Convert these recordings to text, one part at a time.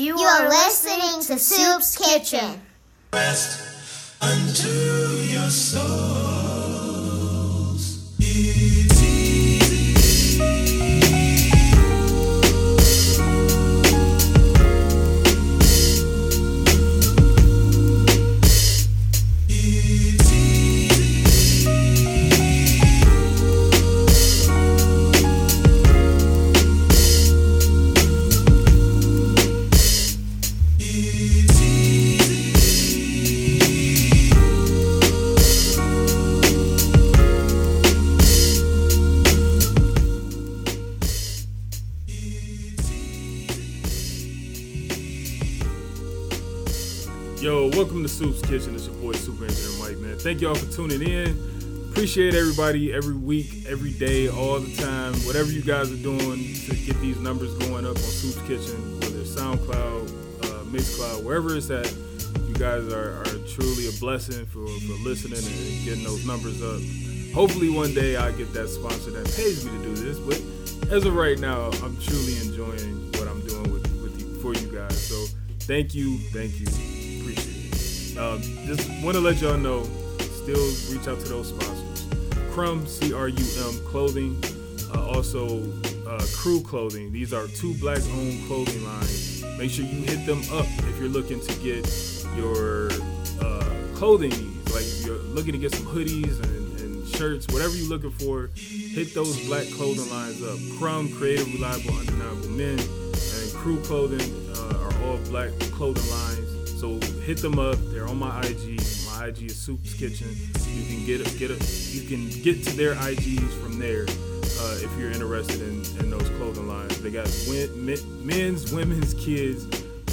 You are listening to Soops Kitchen. Rest unto your souls. Soops Kitchen. It's your boy Super Engineer Mike, man. Thank y'all for tuning in. Appreciate everybody every week, every day, all the time. Whatever you guys are doing to get these numbers going up on Soops Kitchen, whether it's SoundCloud, uh, Mixcloud, wherever it's at, you guys are, are truly a blessing for, for listening and getting those numbers up. Hopefully one day I get that sponsor that pays me to do this, but as of right now, I'm truly enjoying what I'm doing with, with you for you guys. So thank you, thank you, Um, just want to let y'all know, still reach out to those sponsors. Crumb, C R U M Clothing, uh, also uh, Crew Clothing. These are two black owned clothing lines. Make sure you hit them up if you're looking to get your uh, clothing needs. Like if you're looking to get some hoodies and, and shirts, whatever you're looking for, hit those black clothing lines up. Crumb, Creative, Reliable, Undeniable Men, and Crew Clothing uh, are all black clothing lines. So hit them up. They're on my IG. My IG is Soops Kitchen. You can get a, get a, you can get to their IGs from there uh, if you're interested in, in those clothing lines. They got win, men, men's, women's, kids.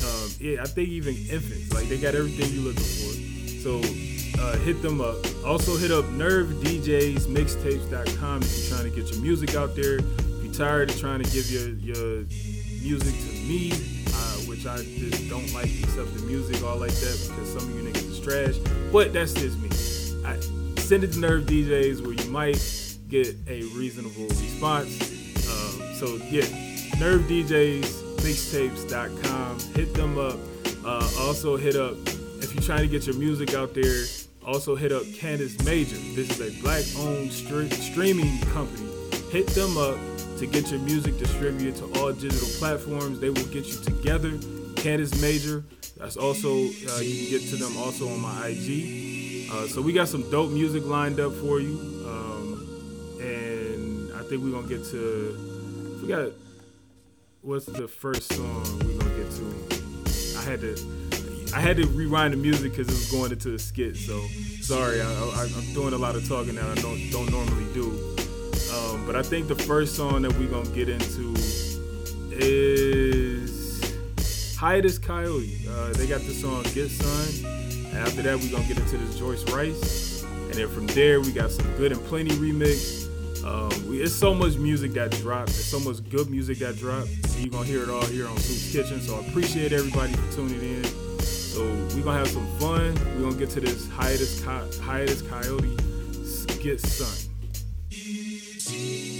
Um, yeah, I think even infants. Like they got everything you're looking for. So uh, hit them up. Also hit up NerveDJsMixtapes.com if you're trying to get your music out there. If you're tired of trying to give your your music to me, uh, which I just don't like accept the music all like that because some of you niggas is trash. But that's just me. I send it to Nerve DJs where you might get a reasonable response. Um, so yeah, Nerve DJs mixtapes.com. Hit them up. Uh, also hit up if you're trying to get your music out there. Also hit up Candace Major. This is a black-owned stre- streaming company. Hit them up to get your music distributed to all digital platforms. They will get you together. Candace Major. That's also uh, you can get to them also on my IG. Uh, so we got some dope music lined up for you, um, and I think we're gonna get to. We got what's the first song we're gonna get to? I had to. I had to rewind the music because it was going into a skit. So sorry, I, I, I'm doing a lot of talking that I don't don't normally do. Um, but I think the first song that we're gonna get into is Hiatus Kaiyote. Uh, they got the song Get Sun. After that, we're gonna get into this Joyce Wrice. And then from there, we got some Good and Plenty remix. Um, we, it's so much music that dropped. There's so much good music that dropped. And you're gonna hear it all here on Soops Kitchen. So I appreciate everybody for tuning in. So we're gonna have some fun. We're gonna get to this hiatus, co- hiatus Kaiyote get sun. Ooh.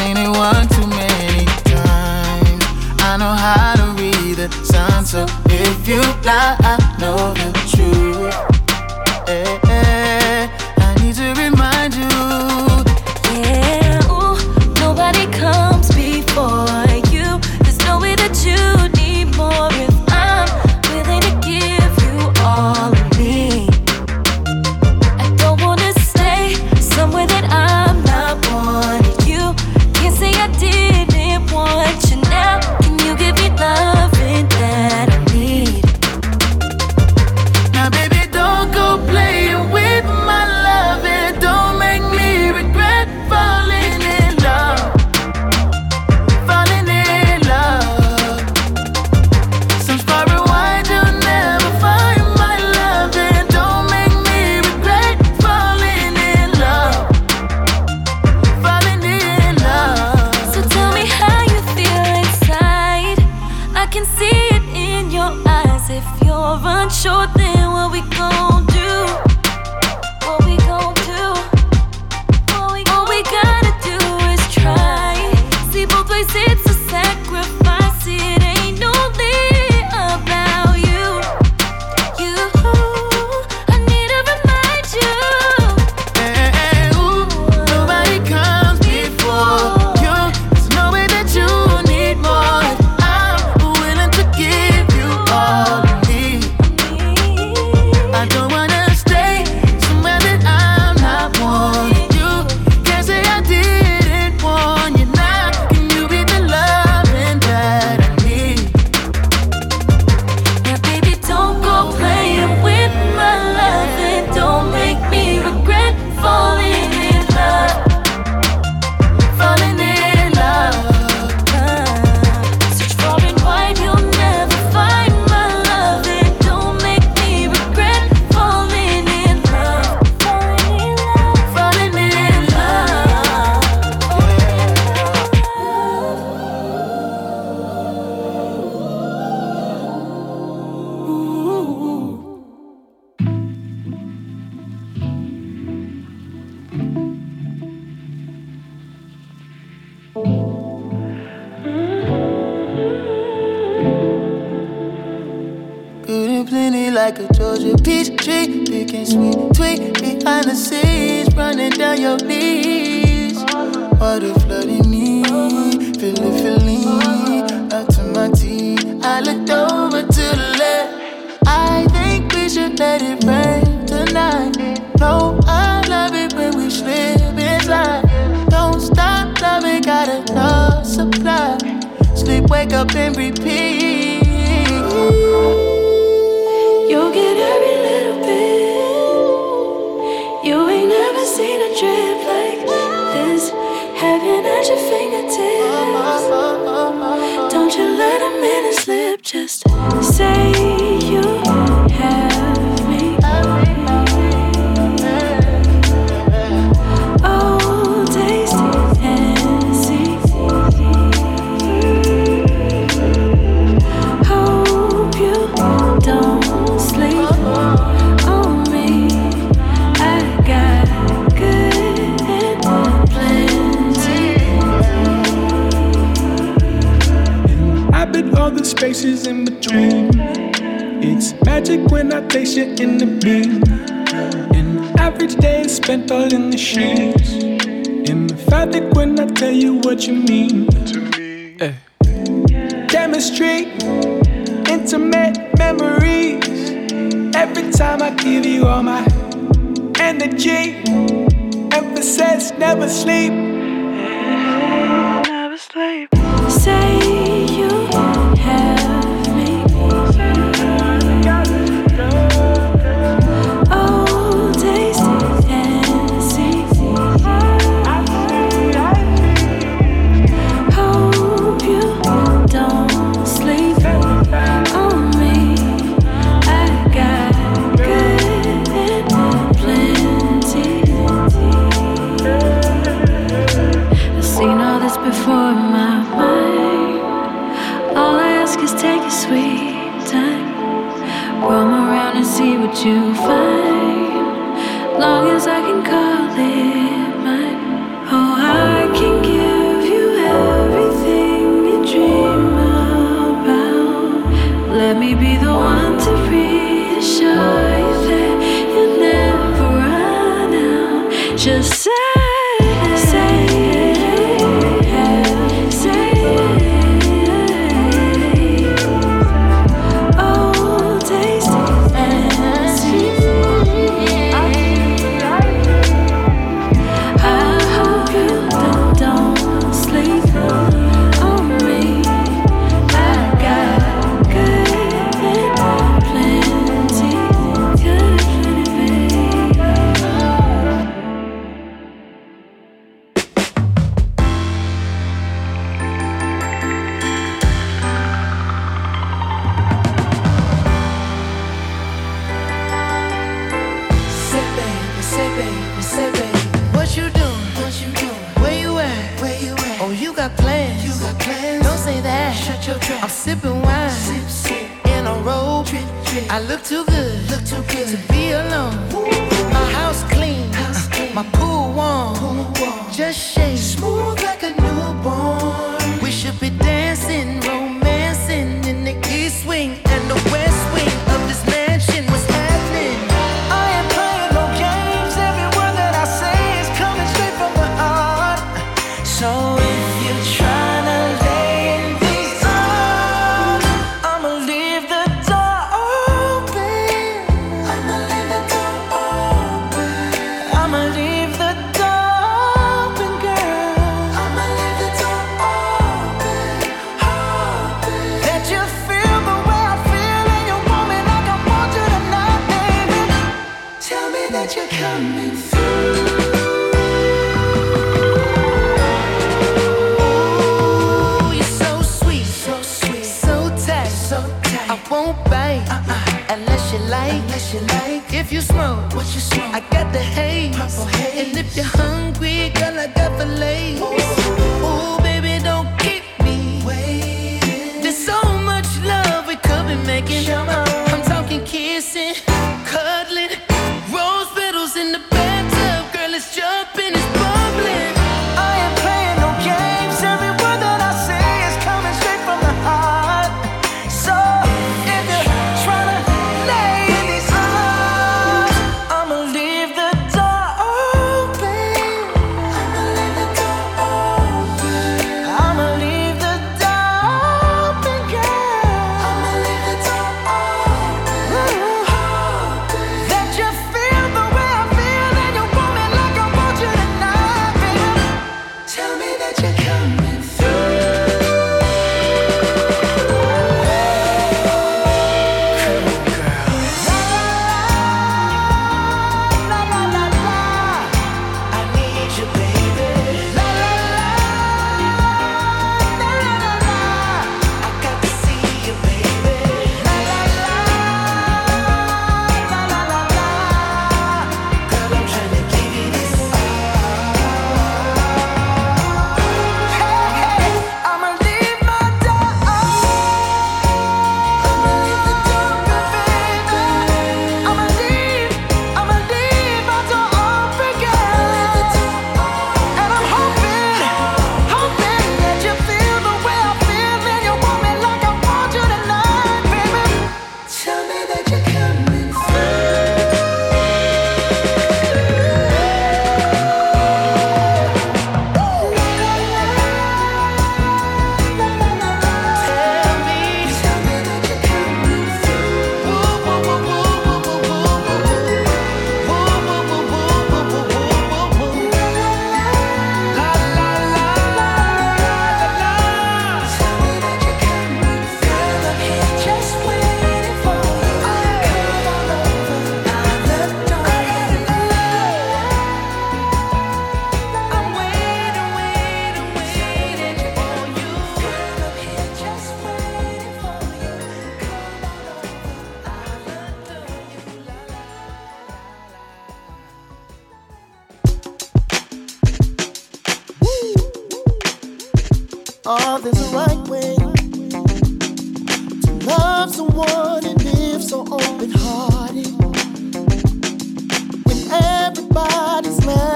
seen it one too many times. I know how to read the signs, so if you lie, I know you.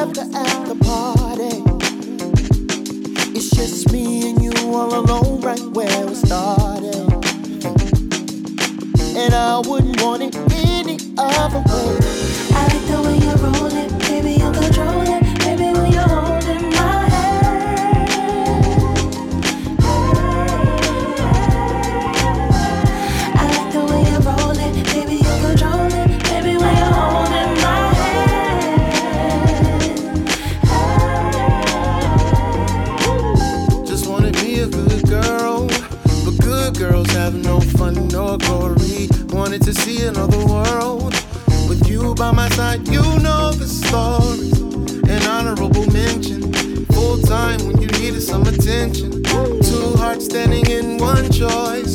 left at the party. It's just me and you all alone right where we started. And I wouldn't want it any other way. attention. Two hearts standing in one choice.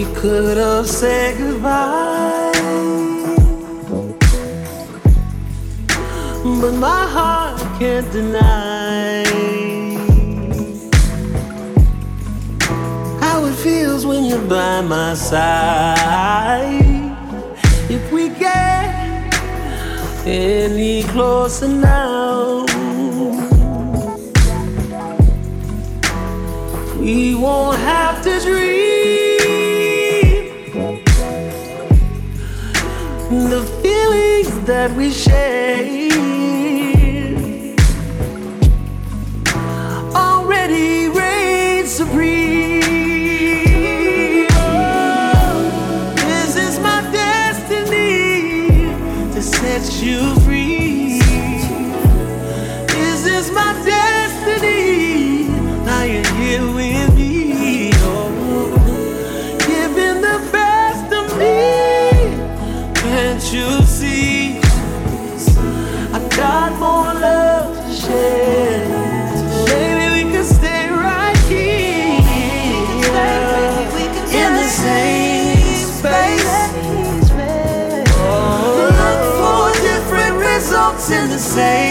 we could have said goodbye. But my heart can't deny how it feels when you're by my side. If we get any closer now. We won't have to dream. the feelings that we share already reign supreme. say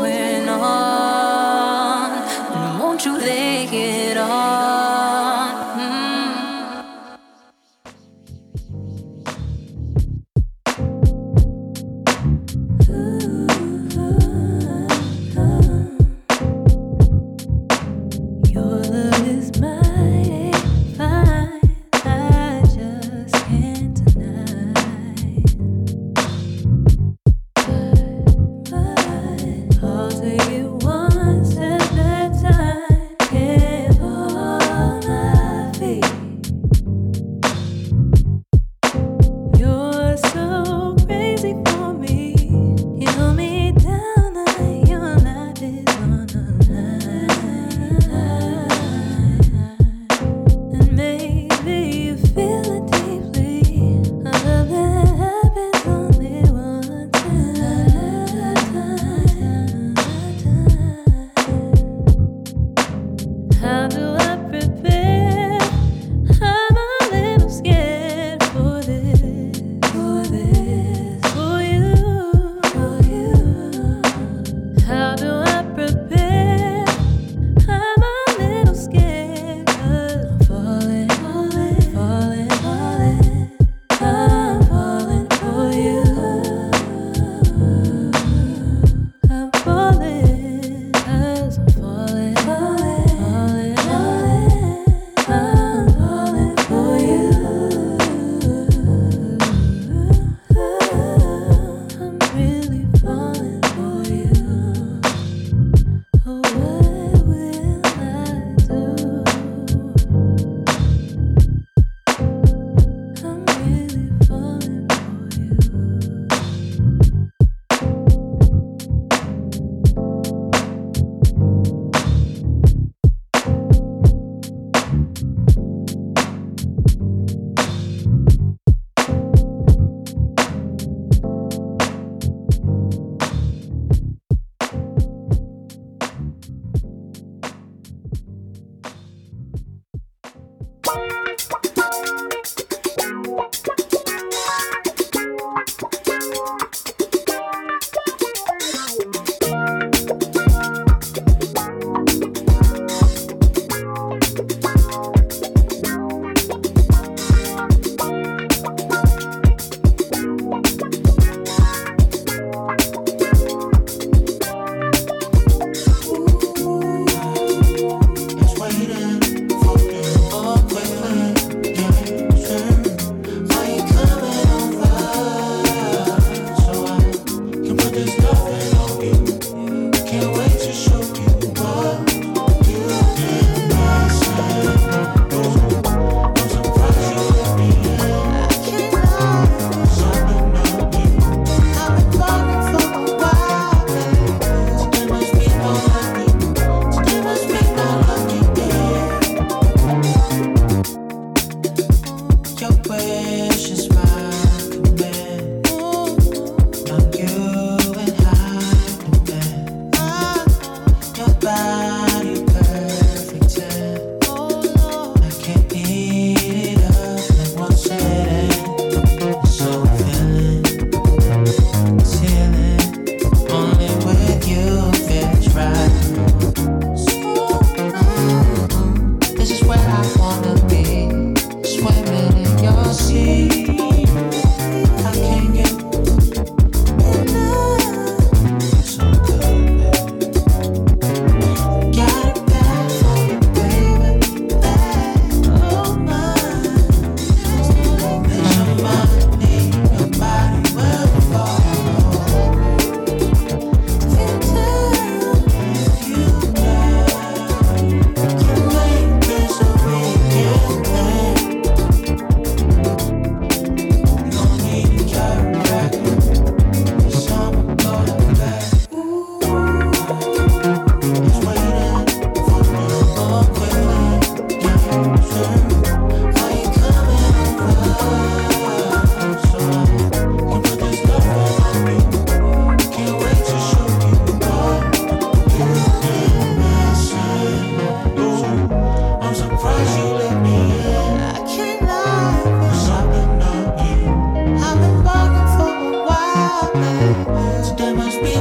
been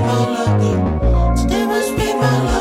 Today must be my lucky. Today must be my lucky.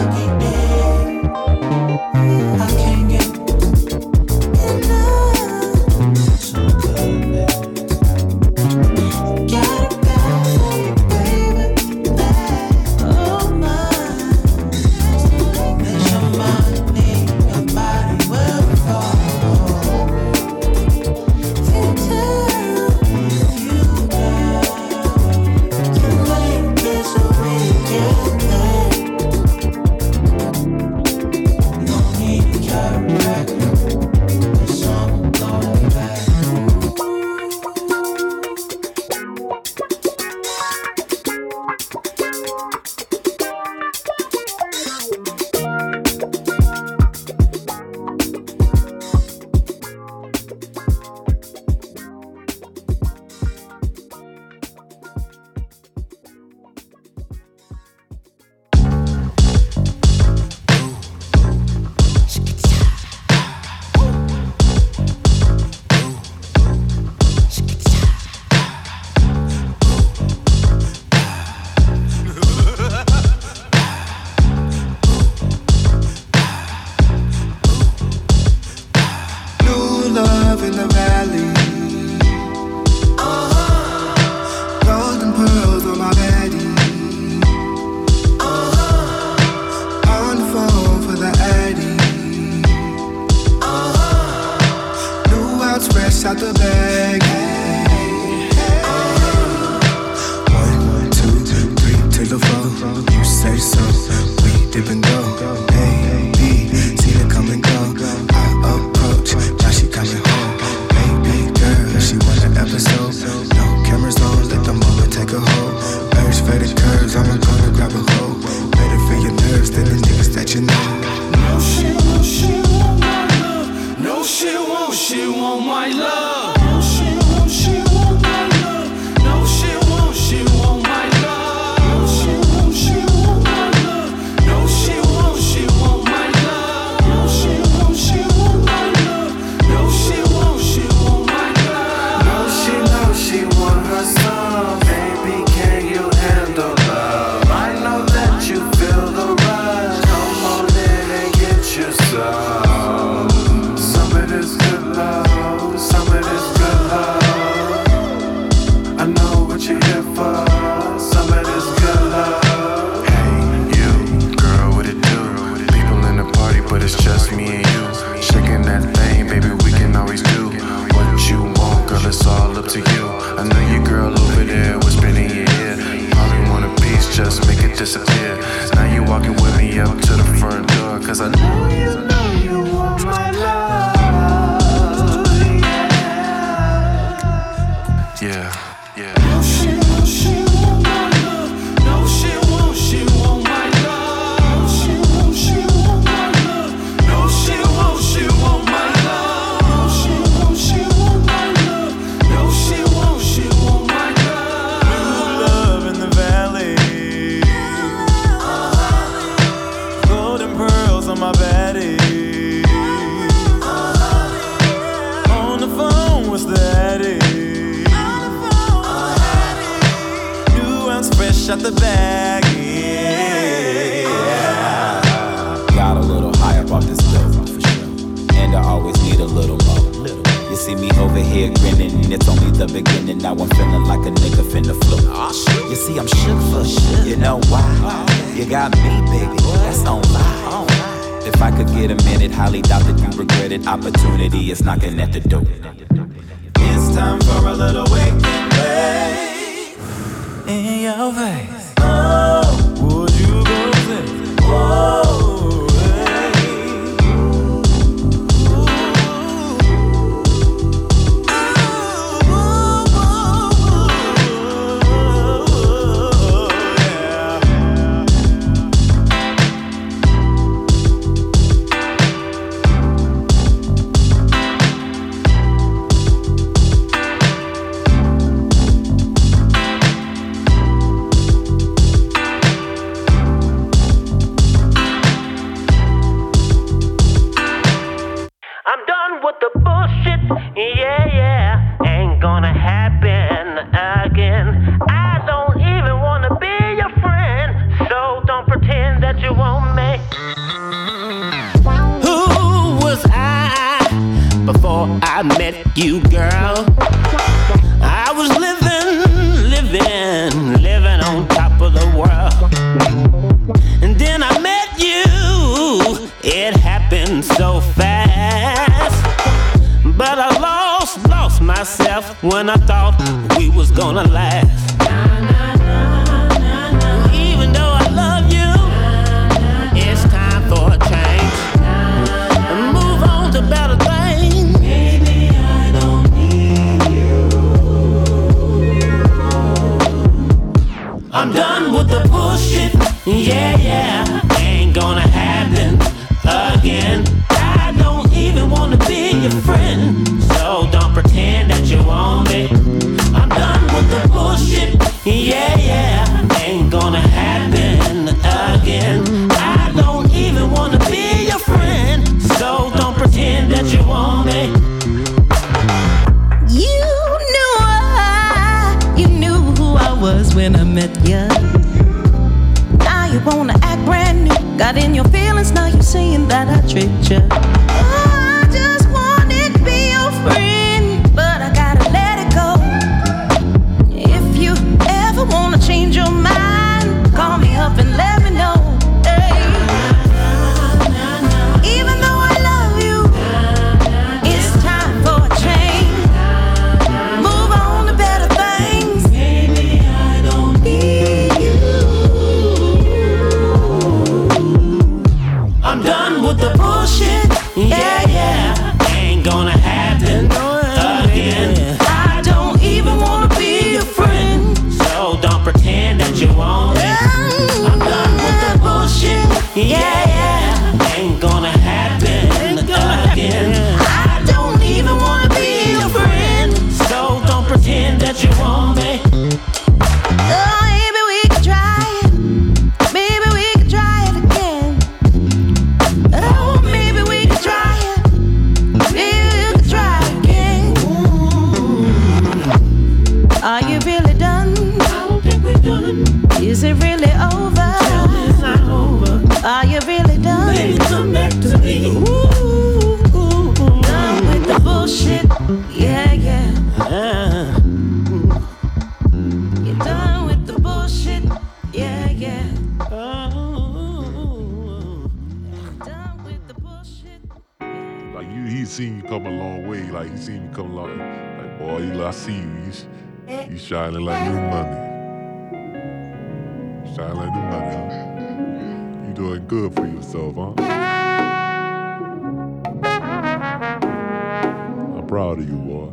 I met you, girl. I was living, living, living on top of the world. And then I met you. It happened so fast. But I lost, lost myself when I thought we was gonna last. picture I'm proud of you, boy.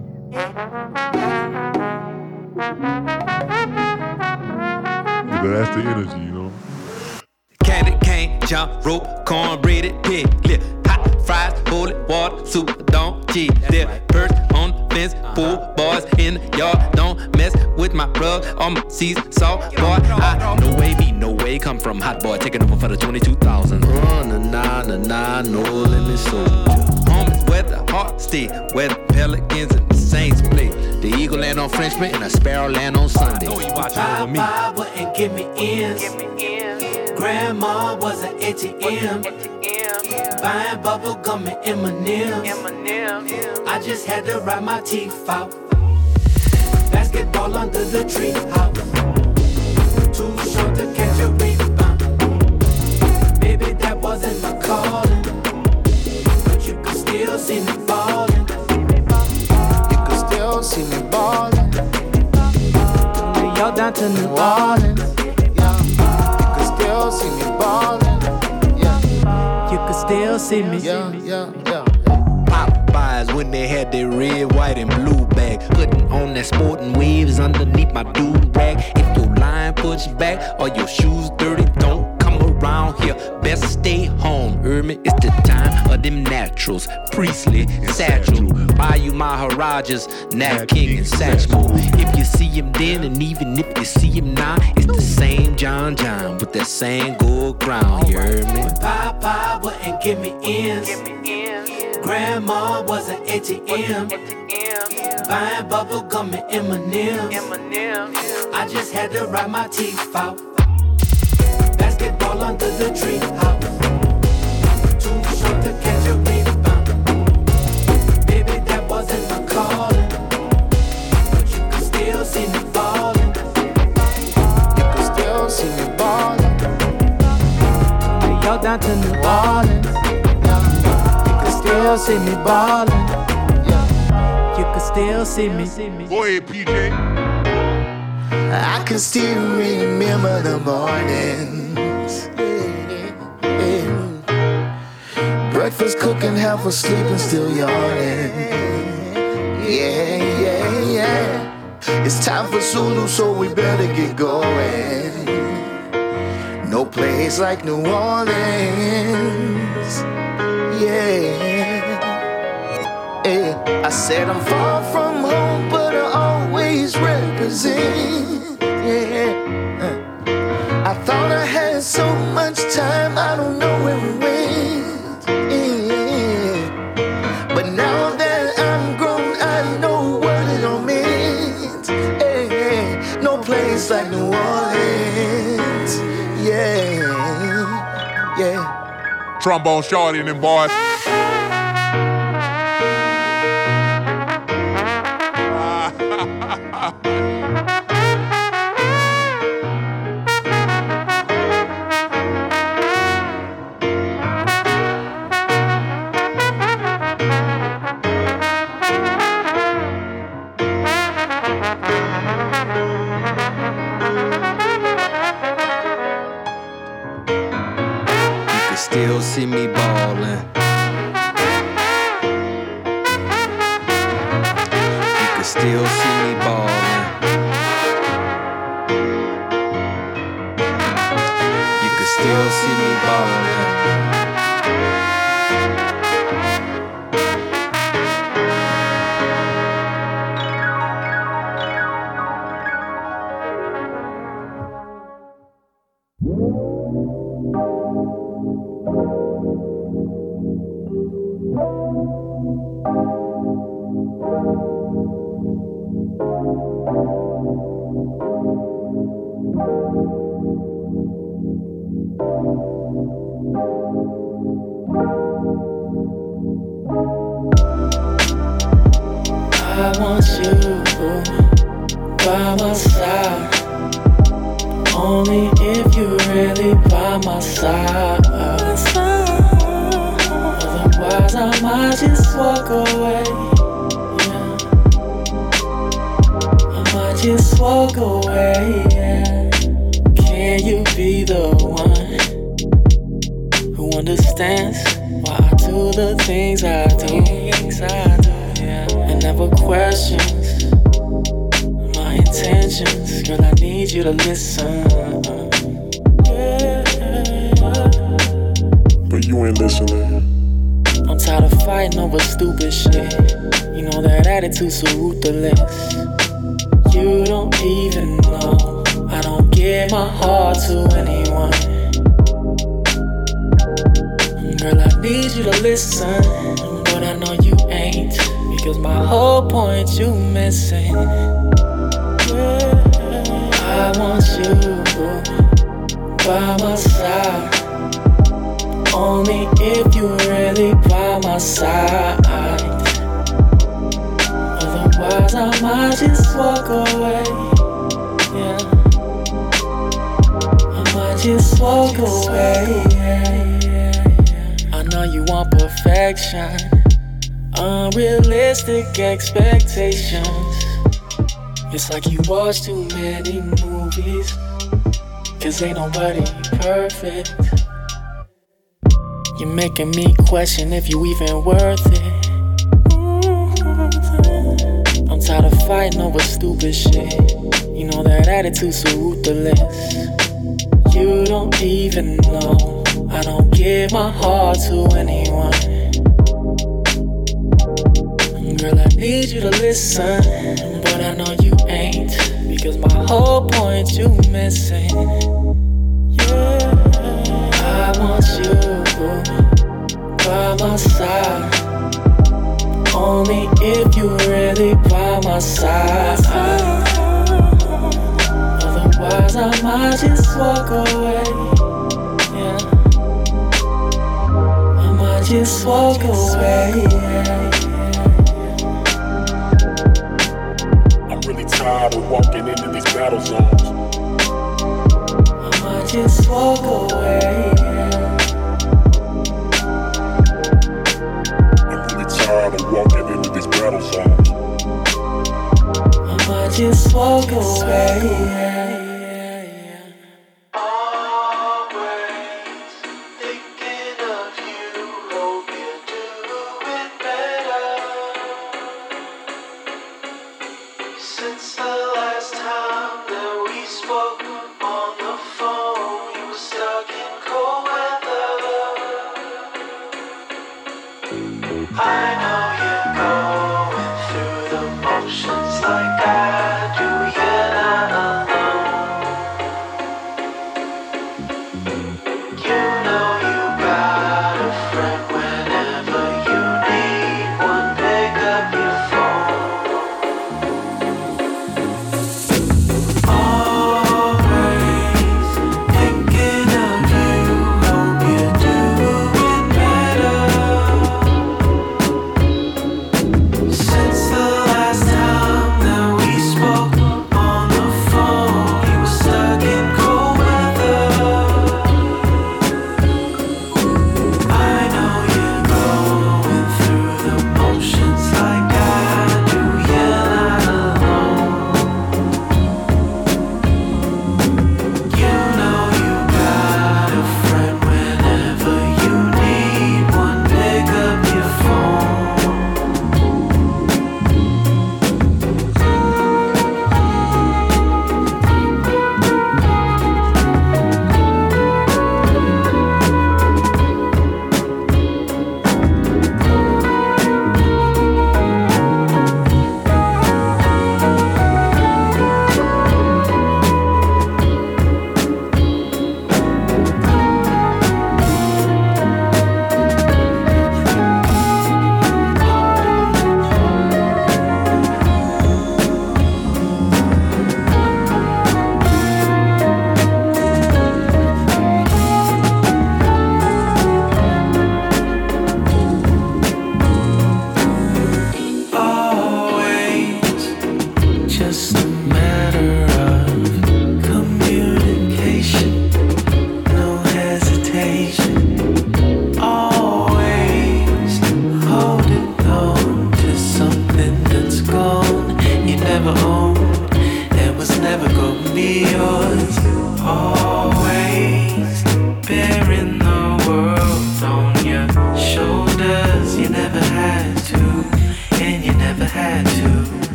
Yeah, but that's the energy, you know. Candy cane, jump rope, cornbreaded pig lip, hot fries, holy water, soup, don't cheat. There, perch on the fence, pool boys in the yard. Don't mess with my rug or my seesaw boy. I no way me, no way come from hot boy, taking over for the 22,000. Uh, na na na na, no limit soldier. Home is where the heart stay, where the Frenchman and a sparrow land on Sunday. Papa wouldn't give me ends. Grandma was an ATM. Buying bubble gum and M&M's. I just had to ride my teeth out. Basketball under the tree house. Down to New Orleans. Yeah. You can still see me ballin'. Yeah. You could still see me. Yeah, yeah, yeah. Popeyes when they had their red, white, and blue bag. Putting on that sporting waves underneath my do rag. If your line push back or your shoes dirty, don't home, It's the time of them naturals. Priestley, Satchel. Buy you Maharajas, Nat King, and Satchmo. If you see him then, and even if you see him now, it's the same John John with that same gold crown. You heard me? Papa wouldn't give me ends. Grandma was an ATM. Buying bubble gum and M&M's. I just had to ride my teeth out. Basketball under the tree house. Down to New Orleans. You could still see me ballin'. You can still see me. Go ahead, PJ. I can still remember the mornings. Yeah. Breakfast cooking, half asleep and still yawning. Yeah, yeah, yeah. It's time for Zulu, so we better get going. No place like New Orleans. Yeah. Yeah. I said I'm far from home, but I always represent. Trombone shorty and them boys. question if you even worth it. Mm-hmm. I'm tired of fighting over stupid shit. You know that attitude's so ruthless. I just walk away. Yeah. I might just walk away. I'm really tired of walking into these battle zones. I might just walk away. I'm really tired of walking into these battle zones. I might just walk away.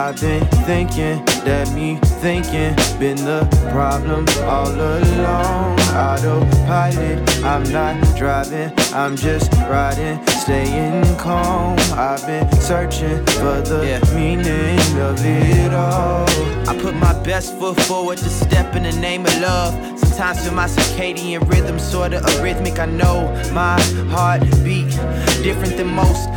I've been thinking that me thinking been the problem all along. Autopilot, I'm not driving, I'm just riding, staying calm. I've been searching for the meaning of it all. I put my best foot forward to step in the name of love. Sometimes feel my circadian rhythm sorta arrhythmic. I know my heart beat different than most.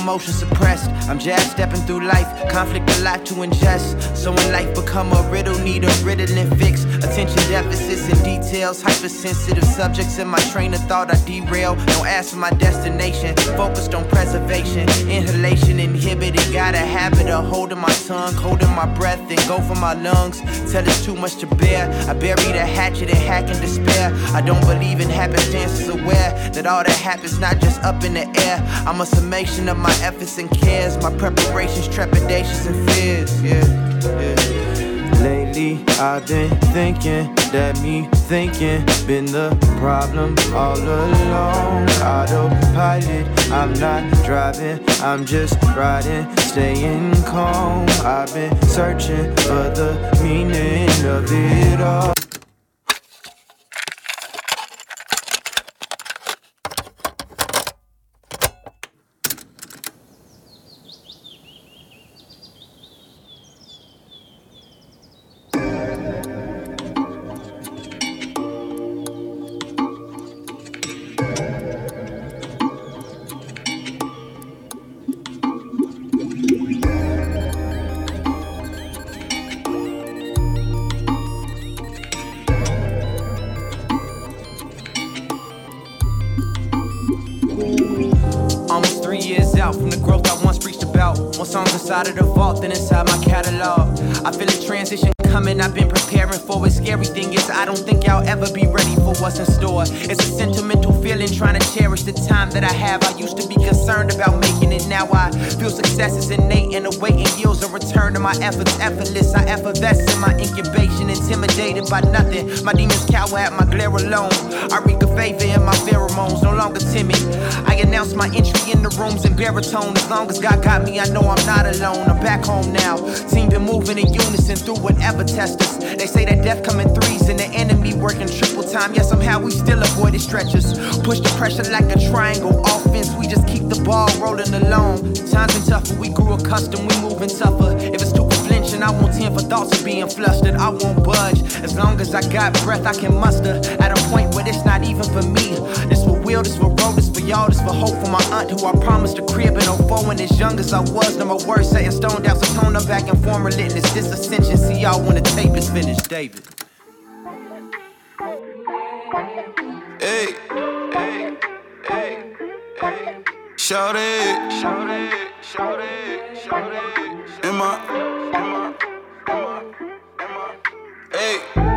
Emotions suppressed. I'm just stepping through life, conflict a lot to ingest. So when life become a riddle, need a Ritalin fix. Attention deficits and details, hypersensitive subjects in my train of thought. I derail. Don't ask for my destination. Focused on preservation, inhalation inhibited. Got a habit of holding my tongue, holding my breath, and go for my lungs. Tell it's too much to bear. I bury the hatchet and hack in despair. I don't believe in happenstances, aware that all that happens not just up in the air. I'm a summation of my efforts and cares, my preparations, trepidations, and fears. Yeah, yeah. Lately, I've been thinking that me thinking been the problem all along. Autopilot, I'm not driving, I'm just riding, staying calm. I've been searching for the meaning of it all. To my efforts. Effortless, I effervesce in my incubation, intimidated by nothing. My demons cower at my glare alone. I wreak a favor in my pheromones, no longer timid. I announce my entry in the rooms in baritone. As long as God got me, I know I'm not alone. I'm back home now. Team been moving in unison through whatever test us. They say that death coming in working triple time, yet somehow we still avoided stretchers. Push the pressure like a triangle offense, we just keep the ball rolling along. Times been tougher, we grew accustomed, we moving tougher. If it's too flinching, I won't tend for thoughts of being flustered. I won't budge as long as I got breath I can muster. At a point where it's not even for me. This for Will, this for road, this for y'all, this for hope for my aunt who I promised a crib in 04 when as young as I was. No more words setting stone out, so tone up back and form relentless. This ascension, see y'all when the tape is finished. David. Shout it, shout it, shout it, shout it. My, in my. Hey, hey,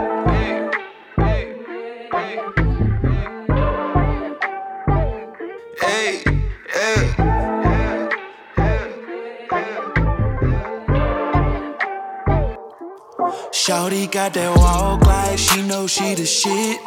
Shawty got that walk like she know she the shit.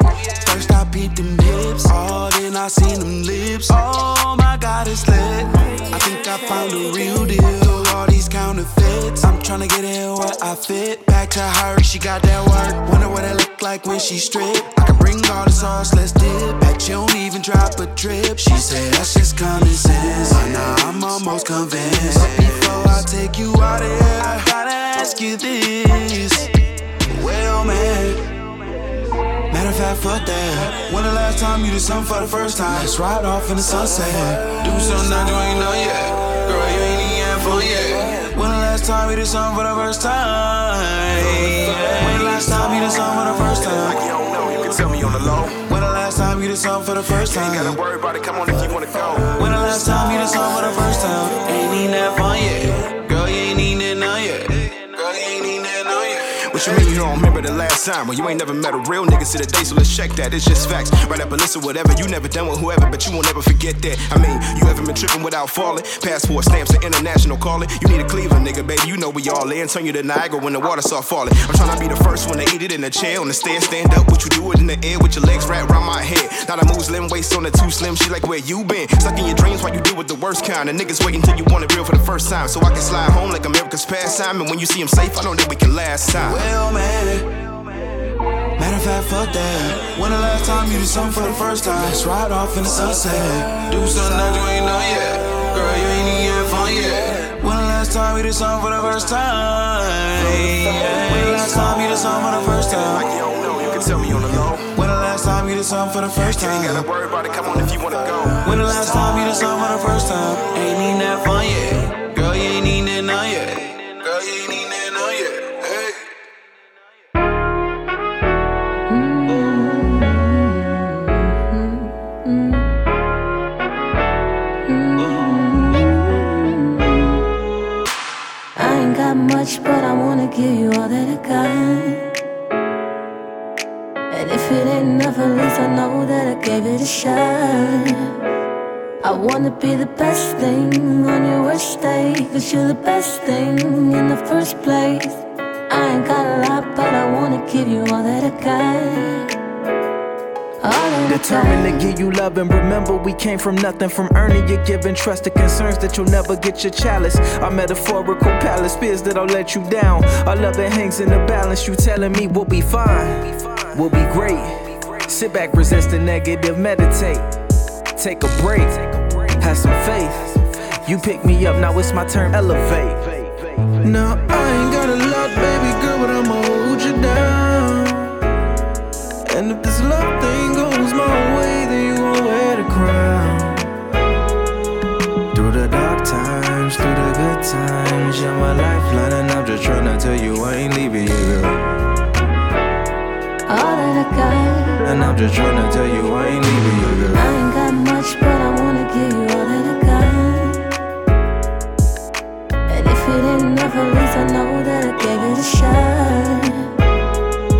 First I beat them hips, oh then I seen them lips. Oh my god, it's lit. I think I found a real deal. All these counterfeits, I'm tryna get in where I fit. Back to her, she got that work. Wonder what that look like when she strip. I can bring all the sauce, let's dip. Bet you don't even drop a drip. She said that's just common sense. But now I'm almost convinced. But before I take you out of here, I gotta ask you this. Matter of fact, fuck that. When the last time you did something for the first time? Let's ride off in the sunset. Do something that you ain't done yet. Girl, you ain't even fun yet. When the last time you did something for the first time? When the last time you did something for the first time? Like you don't know, you can tell me on the low. When the last time you did something for the first time? You ain't gotta worry about it, come on if you wanna go. When the last time you did something for the first time? Ain't even that fun yet. What you mean you don't remember the last time? Well, you ain't never met a real nigga to the day, so let's check that. It's just facts. Right up and listen, whatever. You never done with whoever, but you won't ever forget that. I mean, you ever been tripping without falling? Passport stamps and international calling. You need a Cleveland nigga, baby. You know we all in. Turn you to Niagara when the water start falling. I'm trying to be the first one to eat it in the chair on the stand. Stand up, what you do it in the air with your legs wrapped around my head. Not a Muslim waist on the too slim. She like where you been. Stuck in your dreams while you deal with the worst kind. The niggas waiting till you want it real for the first time. So I can slide home like America's pastime. And when you see him safe, I don't know that we can last time. Man. Matter of fact, fuck that. When the last time you did something for the first time? Let's ride off in the sunset. Do something that you ain't done yet. Girl, you ain't even fun yet. When the last time you did something for the first time? When the last time you did something for the first time? You don't know, you can tell me on the low. When the last time you did something for the first time? You ain't gotta worry about it, come on if you wanna go. When the last time you did something for the first time? Ain't even that fun yet. Girl, you ain't even that none yet. Much, but I wanna give you all that I got. And if it ain't enough, at least I know that I gave it a shot. I wanna be the best thing on your worst day, cause you're the best thing in the first place. I ain't got a lot, but I wanna give you all that I got. Determined to give you love and remember we came from nothing from earning your giving trust to concerns that you'll never get your chalice. Our metaphorical palace, fears that I'll let you down. Our love it hangs in the balance. You telling me we'll be fine, we'll be great. Sit back, resist the negative, meditate, take a break, have some faith. You pick me up, now it's my turn, elevate. Now I ain't got a lot, baby girl, but I'ma hold you down. And if this love thing goes my way, then you gon' wear the crown. Through the dark times, through the good times, you're my lifeline, and I'm just tryna tell you I ain't leaving you, girl. All that I got. And I'm just tryna tell you I ain't leaving you, girl. I ain't got much, but I wanna give you all that I got. And if it ain't at least I know that I gave it a shot.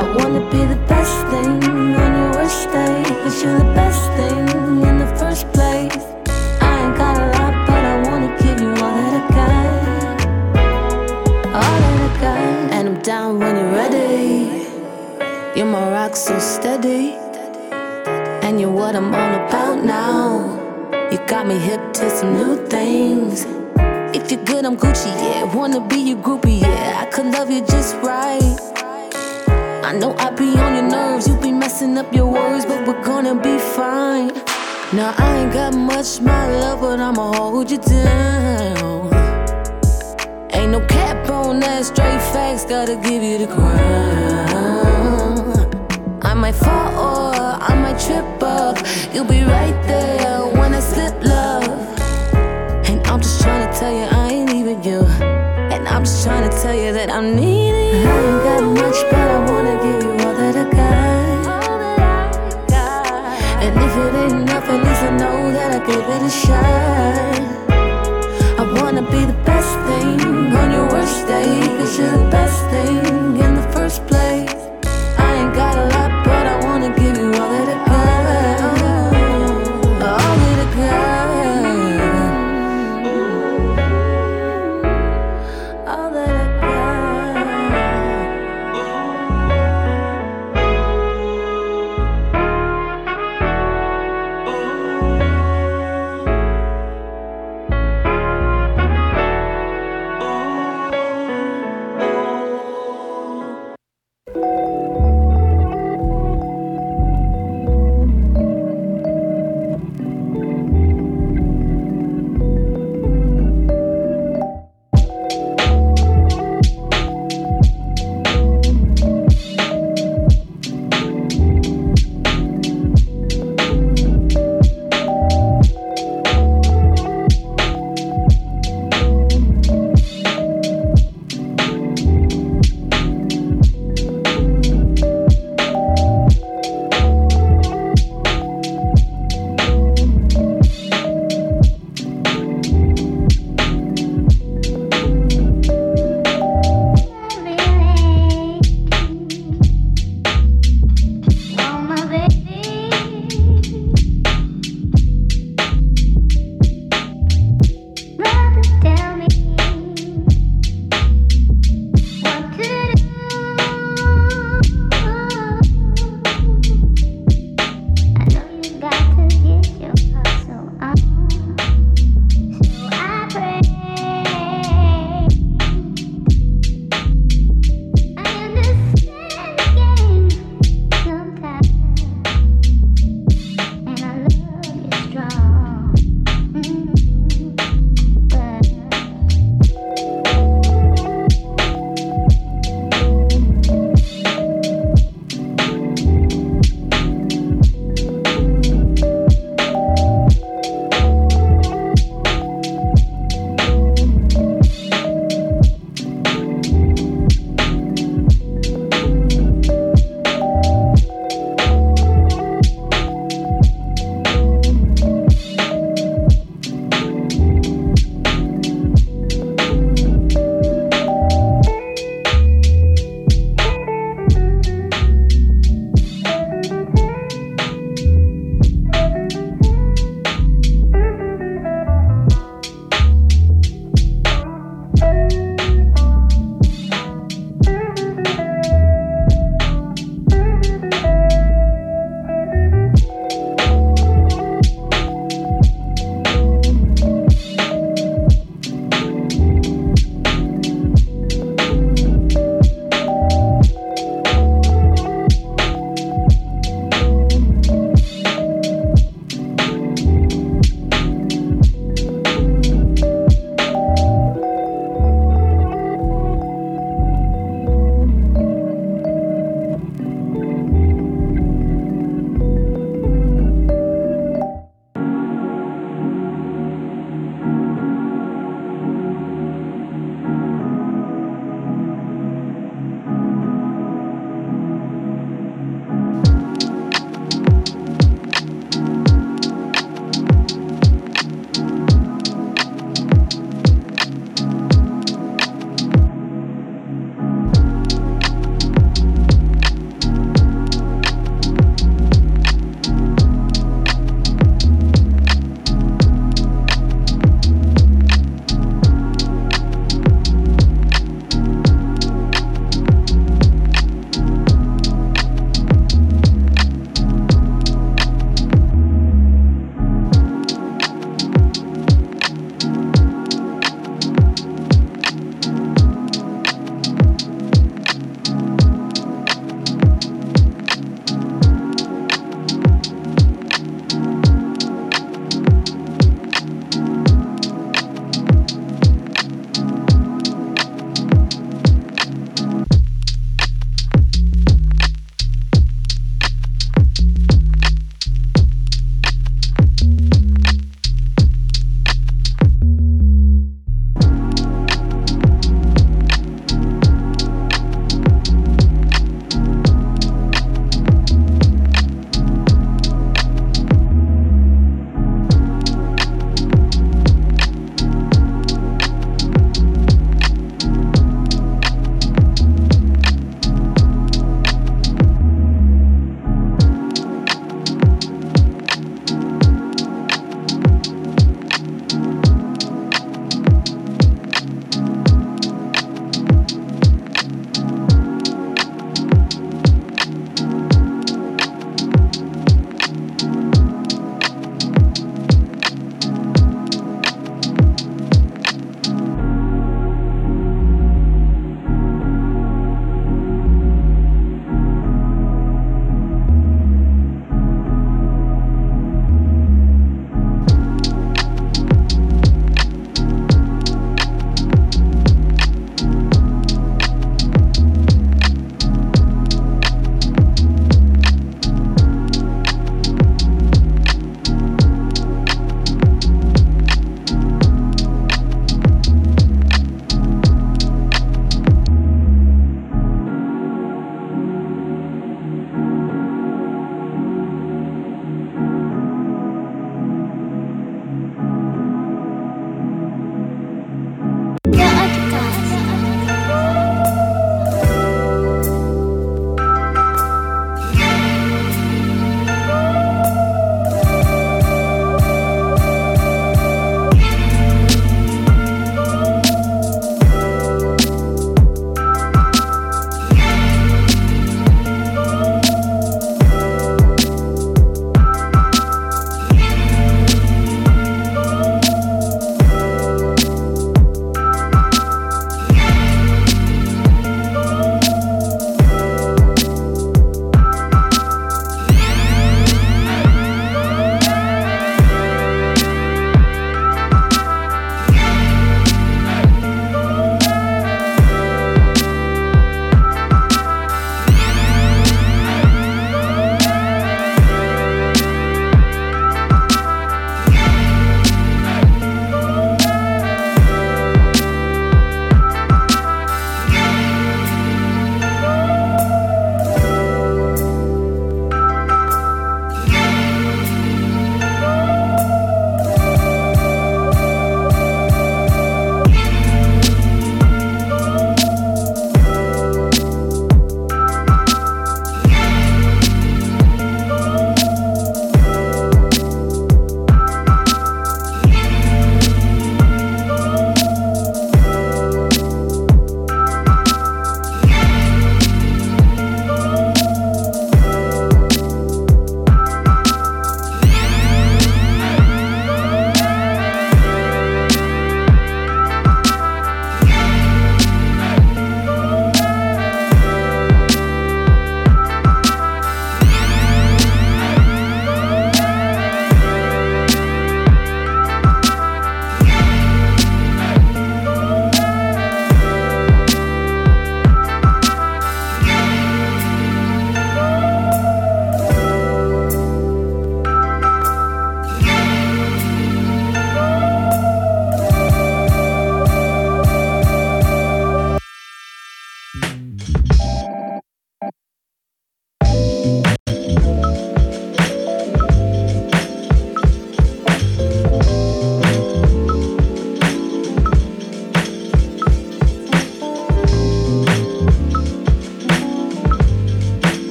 I wanna be the best thing on your worst day, cause you're the best thing in the first place. I ain't got a lot, but I wanna give you all that I got. All that I got. And I'm down when you're ready. You're my rock so steady. And you're what I'm all about now. You got me hip to some new things. If you're good, I'm Gucci, yeah. Wanna be your groupie, yeah. I could love you just right. I know I be on your nerves, you be messing up your words, but we're gonna be fine. Now I ain't got much, my love, but I'ma hold you down. Ain't no cap on that, straight facts, gotta give you the crown. I might fall or I might trip up, you'll be right there when I slip, love. And I'm just trying to tell you I ain't leaving you. And I'm just trying to tell you that I'm needing you. I ain't got much, but gave it a shot. I wanna be the best thing on your worst day, cause you're the best thing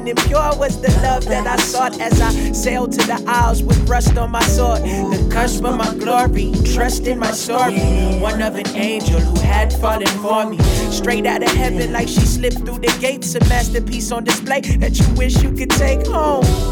open, and pure was the love that I sought as I sailed to the isles with rust on my sword. The cusp of my glory, trust in my story. One of an angel who had fallen for me. Straight out of heaven, like she slipped through the gates. A masterpiece on display that you wish you could take home.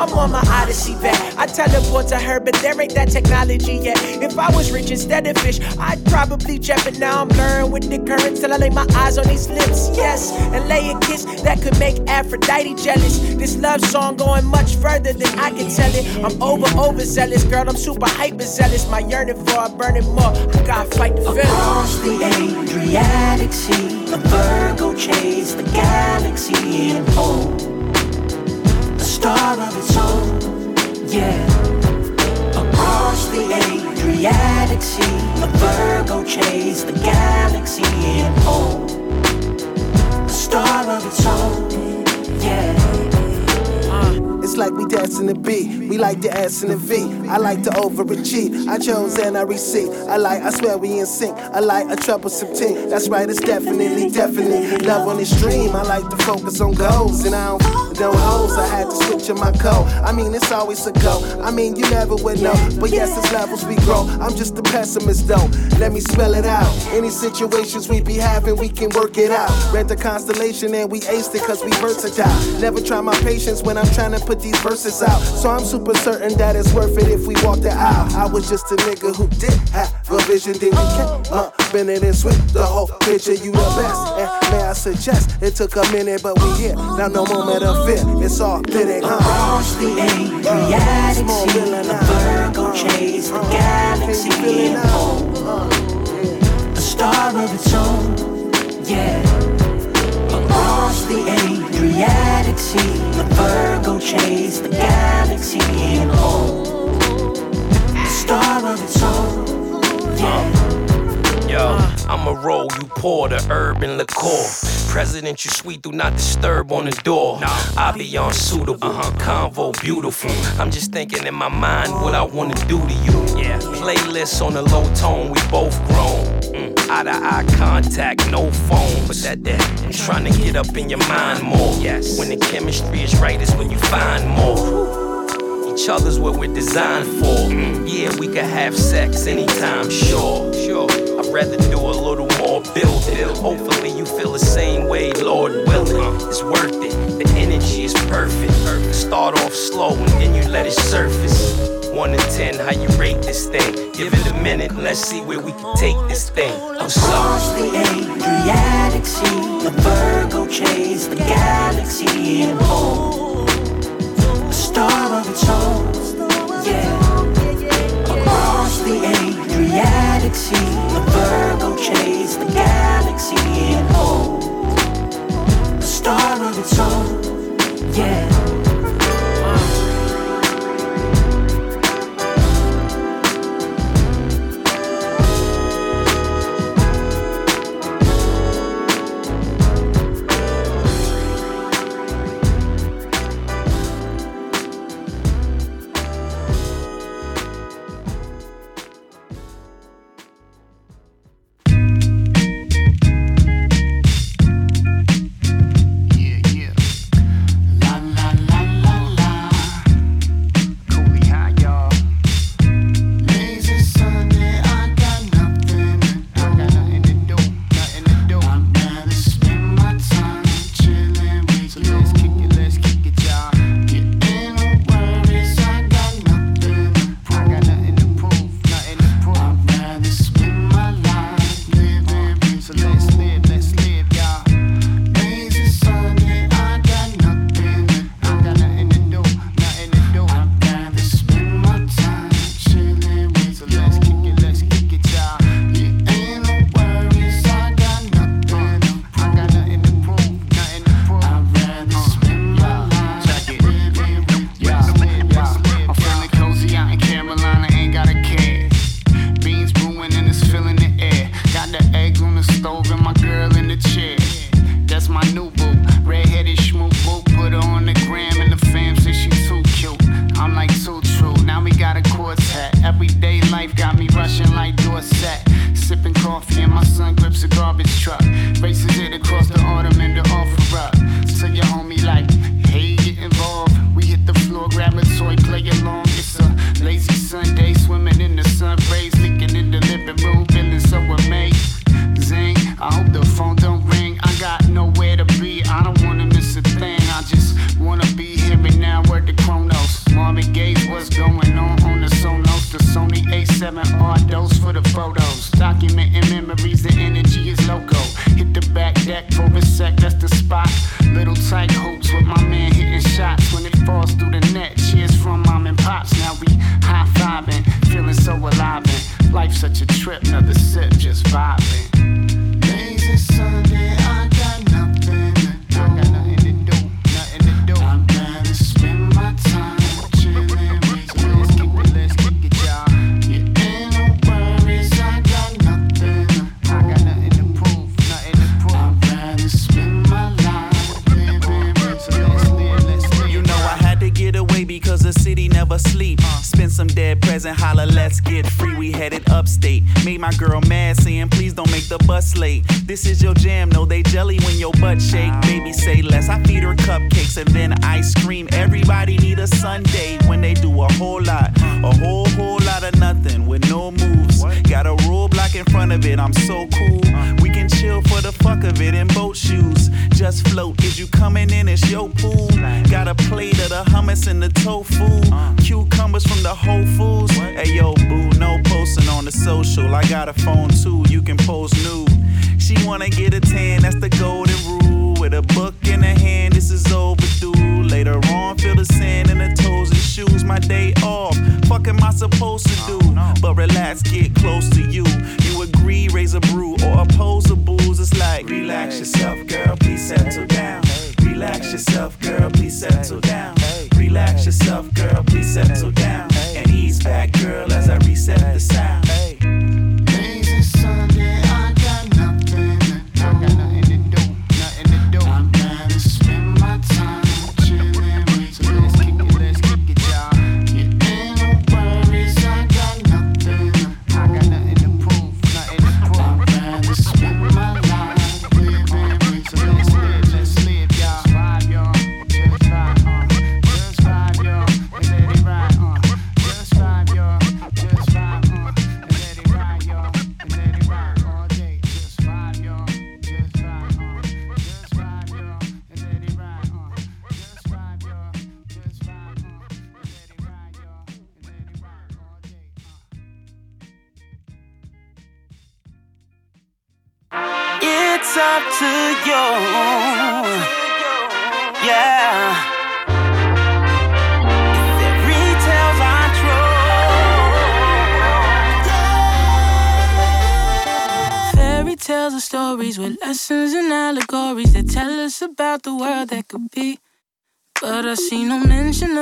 I'm on my Odyssey back. I teleport to her, but there ain't that technology yet. If I was rich instead of fish, I'd probably jet, but now I'm blurring with the current till I lay my eyes on these lips. Yes, and lay a kiss that could make Aphrodite jealous. This love song going much further than I can tell it. I'm over, overzealous, girl. I'm super hyper zealous. My yearning for a burning more. I gotta fight the feeling. Across the Adriatic Sea, the Virgo chase the galaxy and a star of its own. Yeah. Across the Adriatic Sea, a Virgo chased the galaxy a star of its own. Yeah. Uh, it's like we dancing the beat. We like the ass in the V. I like to overachieve. I chose and I receive. I like, I swear we in sync. I like a troublesome team. That's right, it's definitely, definitely love on this dream. I like to focus on goals and I don't, don't hoes. I had to switch in my code. I mean, it's always a go. I mean, you never would know. But yes, it's levels we grow. I'm just a pessimist though. Let me spell it out. Any situations we be having, we can work it out. Read the constellation and we aced it cause we versatile. Never try my patience when I'm trying to put these verses out. So I'm super certain that it's worth it if we walk the aisle. I was just a nigga who did have a vision, then we came up in it and switched the whole picture. You the best, and may I suggest it took a minute, but we here. Now no moment of fear, it's all fitting, huh? Across the uh, Adriatic Sea, the uh, Virgo uh, chase the galaxy and home. A star of its own, yeah. Across the Adriatic the Virgo chase the galaxy and home. A star of its own, yeah. Yo, I'ma roll, you pour the urban liqueur. President, you sweet, do not disturb on the door. I be unsuitable, convo beautiful. I'm just thinking in my mind what I wanna do to you. Yeah, playlists on a low tone, we both grown. Mm, eye to eye contact, no phone. But that there, I'm trying to get up in your mind more. Yes, when the chemistry is right, is when you find more. Each other's what we're designed for. Yeah, we can have sex anytime, sure, sure. I'd rather do a more building. Hopefully you feel the same way, Lord willing. It's worth it. The energy is perfect. Start off slow and then you let it surface. One to ten, how you rate this thing? Give it a minute, let's see where we can take this thing. I'm Across the Adriatic Sea, the Virgo chase the galaxy and home. A star of its own, yeah. Across the Adriatic Sea, chase the galaxy and home. A star of its own, wanna get a tan. That's the golden rule. With a book in her hand, this is overdue. Later on, feel the sand in the toes and shoes. My day off. Fuck am I supposed to do? Oh, but relax, get close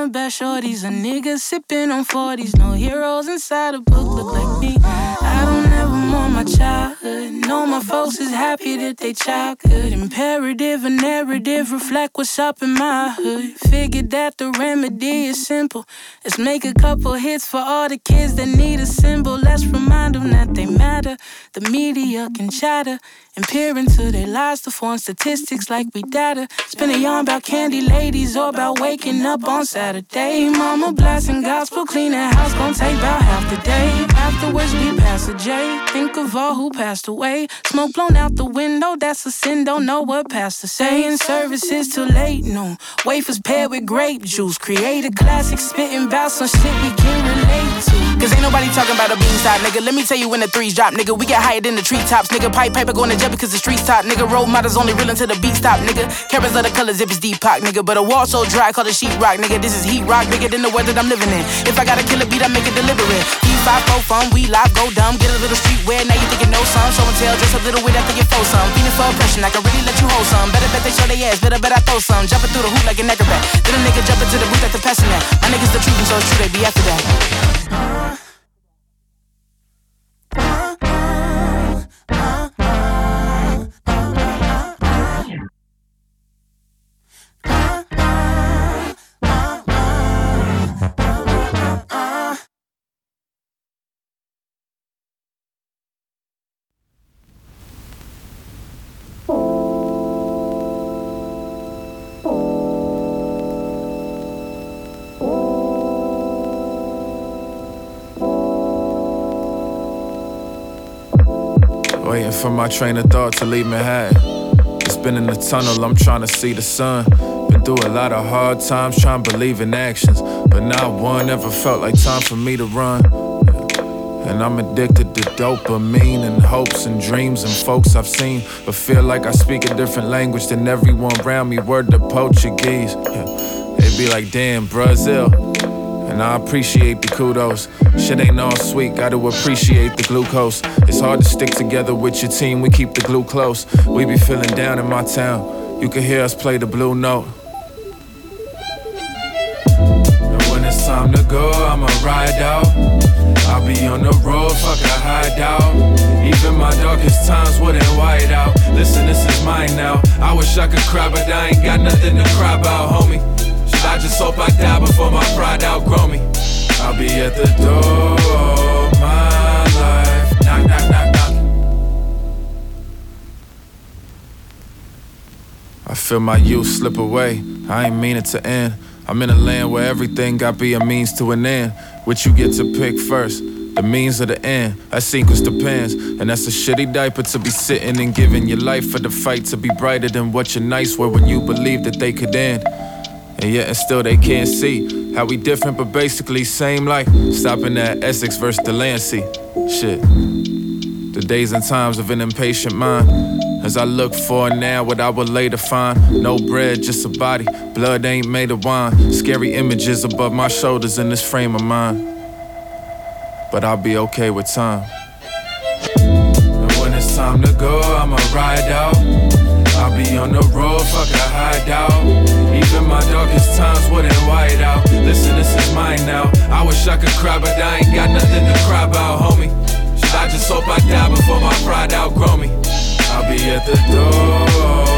of bad shorties or niggas sipping on 40s. No heroes inside a book look like me. I don't ever want my childhood. No, my folks is happy that they child good. Imperative and narrative reflect what's up in my hood. Figured that the remedy is simple. Let's make a couple hits for all the kids that need a symbol. Let's remind them that they matter. The media can chatter and peer into their lives to form statistics like we data. Spin a yarn about candy ladies or about waking up on Saturday. Mama blasting gospel, clean the house, gon' take about half the day. Afterwards, we pass a J. Think of all who passed away. Smoke blown out the window, that's a sin. Don't know what pastor saying. Services too late, no. Wafers paired with grape juice. Create a classic, spitting about some shit we can relate to. Cause ain't nobody talking about a bean side, nigga. Let me tell you when the threes drop, nigga. We get higher than the treetops, nigga. Pipe paper going to jail because the streets top, nigga. Role models only real until the beat stop, nigga. Carrots of the colors if it's Deepak, nigga. But a wall so dry, call it sheet rock, nigga. This is heat rock, bigger than the world that I'm living in. If I gotta kill a beat, I make it deliberate. P5 4 fun, we live, go dumb, get a little streetwear. Now you thinking no some, show and tell, just a little way after you throw some. Feeling for oppression, I can really let you hold some. Better bet they show they ass, better bet I throw some. Jumping through the hoop like an acrobat. Then a nigga jump into the booth at the that. My niggas the truth, and so it's true, they be after that. Waiting for my train of thought to leave Manhattan. It's been in the tunnel, I'm trying to see the sun. Been through a lot of hard times, trying to believe in actions. But not one ever felt like time for me to run. And I'm addicted to dopamine and hopes and dreams and folks I've seen. But feel like I speak a different language than everyone around me. Word to Portuguese. Yeah. They be like, damn, Brazil. And I appreciate the kudos. Shit ain't all sweet, gotta appreciate the glucose. It's hard to stick together with your team, we keep the glue close. We be feeling down in my town. You can hear us play the blue note. And when it's time to go, I'ma ride out. I'll be on the road, fuck a hideout. Even my darkest times wouldn't white out. Listen, this is mine now. I wish I could cry, but I ain't got nothing to cry about, homie. I just hope I die before my pride outgrow me? I'll be at the door of my life. Knock, knock, knock, knock. I feel my youth slip away. I ain't mean it to end. I'm in a land where everything got be a means to an end. Which you get to pick first. the means of the end. That sequence depends. And that's a shitty diaper to be sitting and giving your life for the fight to be brighter than what your nights were when you believed that they could end. And yet, and still they can't see how we different, but basically same. Like stopping at Essex versus Delancey. Shit. The days and times of an impatient mind. As I look for now, what I would later find. No bread, just a body. Blood ain't made of wine. Scary images above my shoulders in this frame of mind. But I'll be okay with time. And when it's time to go, I'ma ride out. I'll be on the road, fuck a hideout. Even my darkest times wouldn't white out. Listen, this is mine now. I wish I could cry, but I ain't got nothing to cry about, homie. I just hope I die before my pride outgrow me. I'll be at the door,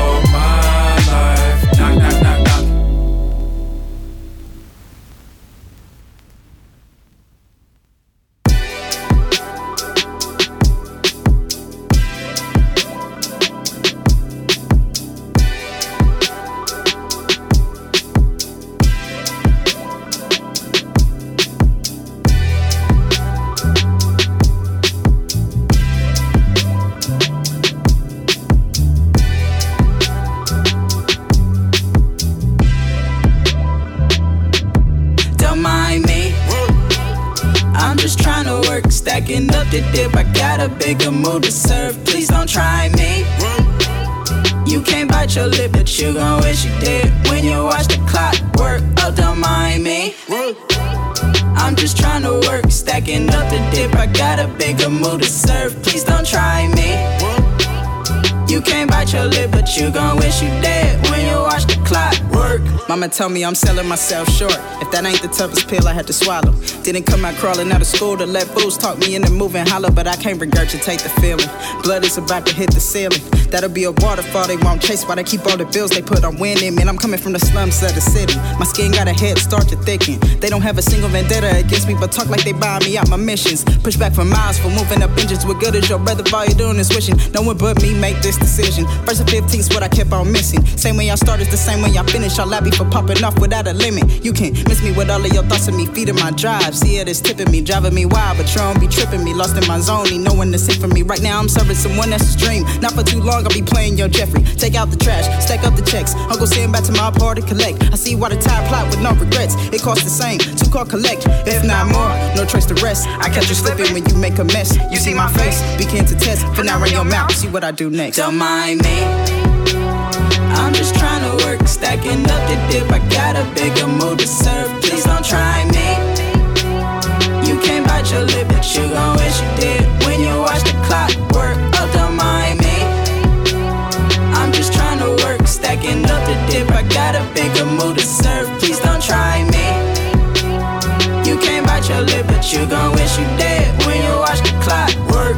Tell me I'm selling myself short. If that ain't the toughest pill I had to swallow. Didn't come out crawling out of school to let fools talk me into moving hollow, but I can't regurgitate the feeling. Blood is about to hit the ceiling. That'll be a waterfall they won't chase while they keep all the bills they put on winning. Man, I'm coming from the slums of the city. My skin got a head start to thicken. They don't have a single vendetta against me, but talk like they buy me out my missions. Push back for miles for moving up engines. What good is your brother if all you doing is wishing? No one but me make this decision. First and 15's what I kept on missing. Same way y'all started, the same way y'all finish. Y'all lobby for popping off without a limit. You can't miss me with all of your thoughts of me feeding my drive. See it is tipping me, driving me wild, but you don't be tripping me. Lost in my zone, one to sing for me. Right now I'm serving someone else's dream. Not for too long, I'll be playing your Jeffrey. Take out the trash, stack up the checks. Uncle send back to my part to collect. I see why the tide plot with no regrets. It costs the same, two call collect. If not more, no trace to rest. I catch you slipping when you make a mess. You see my face, begin to test. For now, run your mouth, see what I do next. Don't mind me. I'm just trying to work, stacking up the dip. I got a bigger mood to serve. Please don't try me. You can't bite your lip, but you gon' wish you did you gon' wish you dead when you watch the clock work.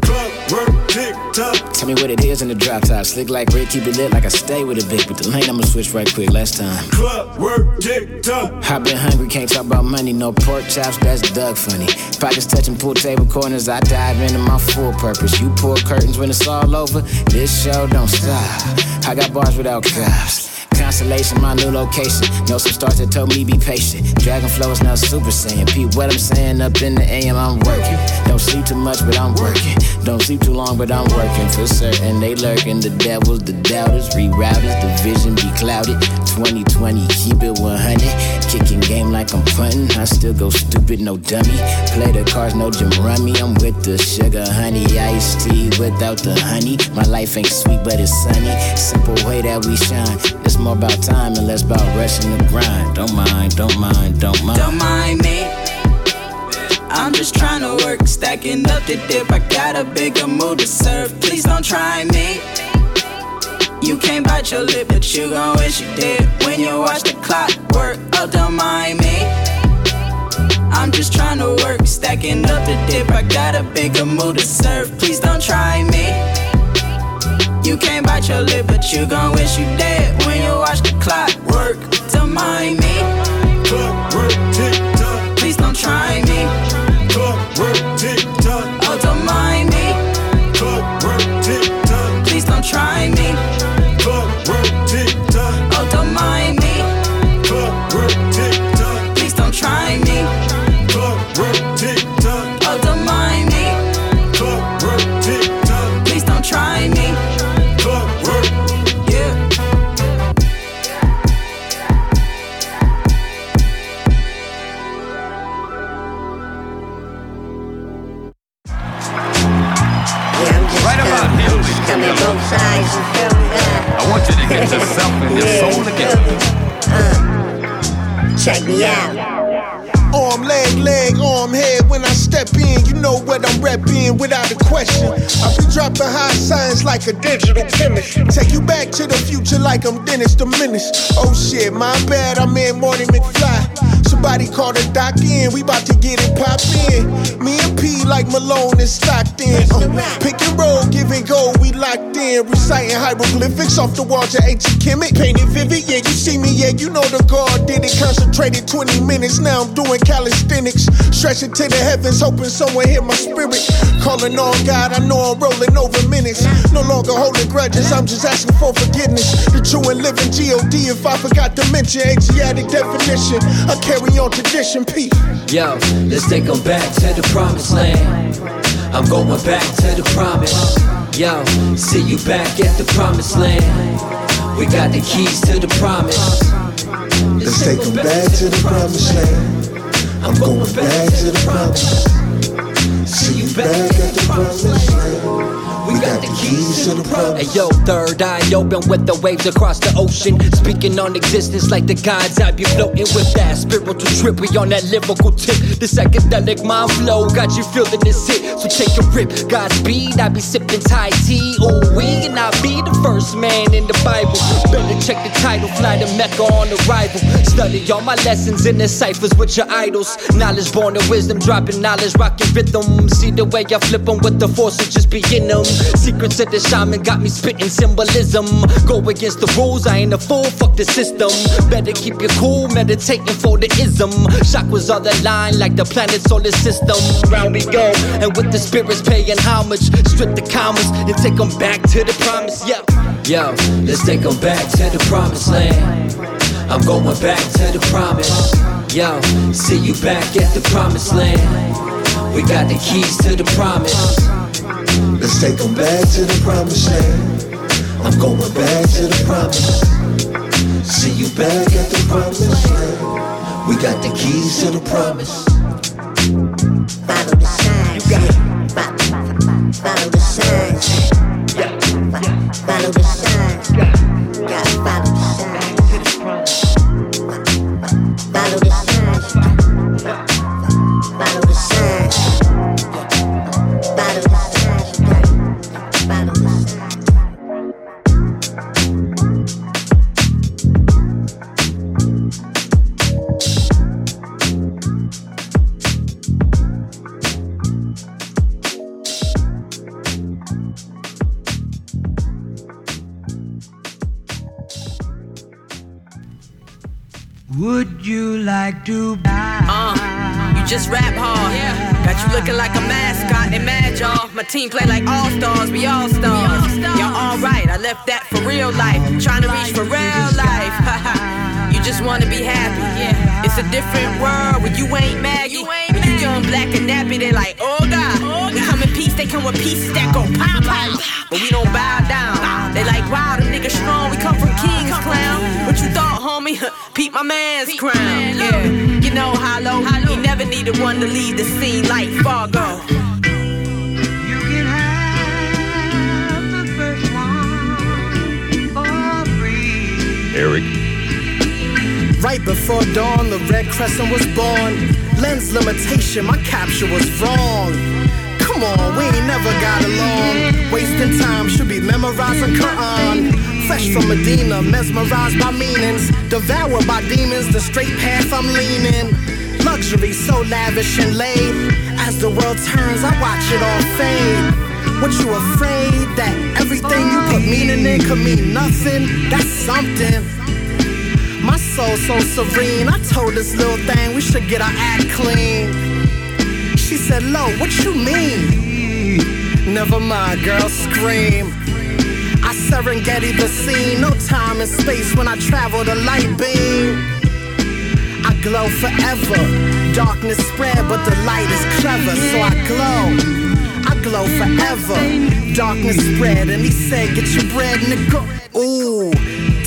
Clock work, tick tock. Tell me what it is in the drop top. Slick like Rick, keep it lit like I stay with a big. With the lane, I'ma switch right quick. Last time. Club work, tick tock. I've been hungry, can't talk about money. No pork chops, that's Doug Funnie. Pockets touching pool table corners. I dive into my full purpose. You pull curtains when it's all over. This show don't stop. I got bars without cops. Constellation, my new location. Know some stars that told me be patient. Dragon flow is now super saiyan. Peep what I'm saying up in the AM, I'm working. Don't sleep too much, but I'm working. Don't sleep too long, but I'm working for certain. They lurking, the devils, the doubters, rerouters, the vision be clouded. 2020, keep it 100. Kicking game like I'm punting. I still go stupid, no dummy. Play the cards, no Jim Rummy. I'm with the sugar, honey, iced tea without the honey. My life ain't sweet, but it's sunny. Simple way that we shine. It's more about time and less about rushing the grind. Don't mind, don't mind, don't mind. Don't mind me. I'm just trying to work, stacking up the dip. I got a bigger mood to serve. Please don't try me. You can't bite your lip, but you gon' wish you did when you watch the clock work. Oh, don't mind me. I'm just trying to work, stacking up the dip. I got a bigger mood to serve. Please don't try me. You can't bite your lip, but you gon' wish you dead when you watch the clock work. Don't mind me. Tell me both sides, you feel me? Uh, I want you to get yourself and your yeah, soul together. Uh, check me out. Arm, leg, leg, arm, head. When I step in, you know what I'm repping without a question. I be dropping high science like a digital chemist. Take you back to the future like I'm Dennis the Menace. Oh shit, my bad, I'm in Morning McFly. Somebody call the doc in, we about to get it pop in. Me and P like Malone and Stockton. Uh, pick and roll, giving gold, we locked in. Reciting hieroglyphics off the walls of ancient Kemet. Painted vivid, yeah, you see me, yeah, you know the God did it. Concentrated 20 minutes, now I'm doing calisthenics. Stretching to the heavens, hoping someone hear my spirit. Calling on God, I know I'm rolling over minutes. No longer holding grudges, I'm just asking for forgiveness. The true and living God, if I forgot to mention Asiatic definition, I carry on tradition. Yo, let's take 'em back to the promised land. I'm going back to the promise. Yo, see you back at the promised land. We got the keys to the promise. Let's take them back to the promised land. I'm going back to the promise. See you back at the promised land. We got the keys to the promise. Hey yo, third eye open with the waves across the ocean. Speaking on existence like the gods, I be floating with that spiritual trip. We on that lyrical tip. The psychedelic mind flow got you feeling this hit. So take a rip. Godspeed, I be sipping Thai tea. Ooh, we and I be the first man in the Bible. Better check the title, fly to Mecca on arrival. Study all my lessons in the ciphers with your idols. Knowledge born of wisdom, dropping knowledge, rocking rhythm. See the way I flip 'em with the force of just being them. Secrets of the shaman got me spitting symbolism. Go against the rules, I ain't a fool, fuck the system. Better keep you cool, meditating for the ism. Chakras are the line like the planet solar system. Round we go, and with the spirits paying homage, strip the commas and take 'em back to the promise. Yeah. Yo, let's take 'em back to the promised land. I'm going back to the promise. Yo, see you back at the promised land. We got the keys to the promise. Let's take them back to the promised land. I'm going back to the promise. See you back at the promised land. We got the keys to the promise. Follow the signs. Follow, the signs. Follow the Would you like to buy? Uh, you just rap hard. Got you looking like a mascot and mad, y'all. My team play like all stars, we all stars. Y'all alright, I left that for real life. Trying to reach for real life. you just wanna be happy. It's a different world when you ain't Maggie. When you young, black, and nappy, they like, oh God. We come in peace, they come with pieces that go pow pow. But we don't bow down. They like, wow, them niggas strong. We come from King's Clown. What you thought, homie? Peep my man's crown. Yeah, you know Hollow. He never needed one to lead the scene like Fargo. You can have the first one for free. Eric. Right before dawn, the red crescent was born. Lens limitation, my capture was wrong. Come on, we ain't never got along. Wasting time should be memorizing Quran. Fresh from Medina, mesmerized by meanings. Devoured by demons, the straight path I'm leaning. Luxury so lavish and laid. As the world turns, I watch it all fade. What you afraid that everything you put meaning in could mean nothing? That's something. My soul so serene. I told this little thing we should get our act clean. She said, Lo, what you mean? Never mind, girl, scream. I Serengeti the scene, no time and space when I travel the light beam. I glow forever. Darkness spread, but the light is clever, so I glow. I glow forever. Darkness spread, and he said, Get your bread, and nigga. Ooh,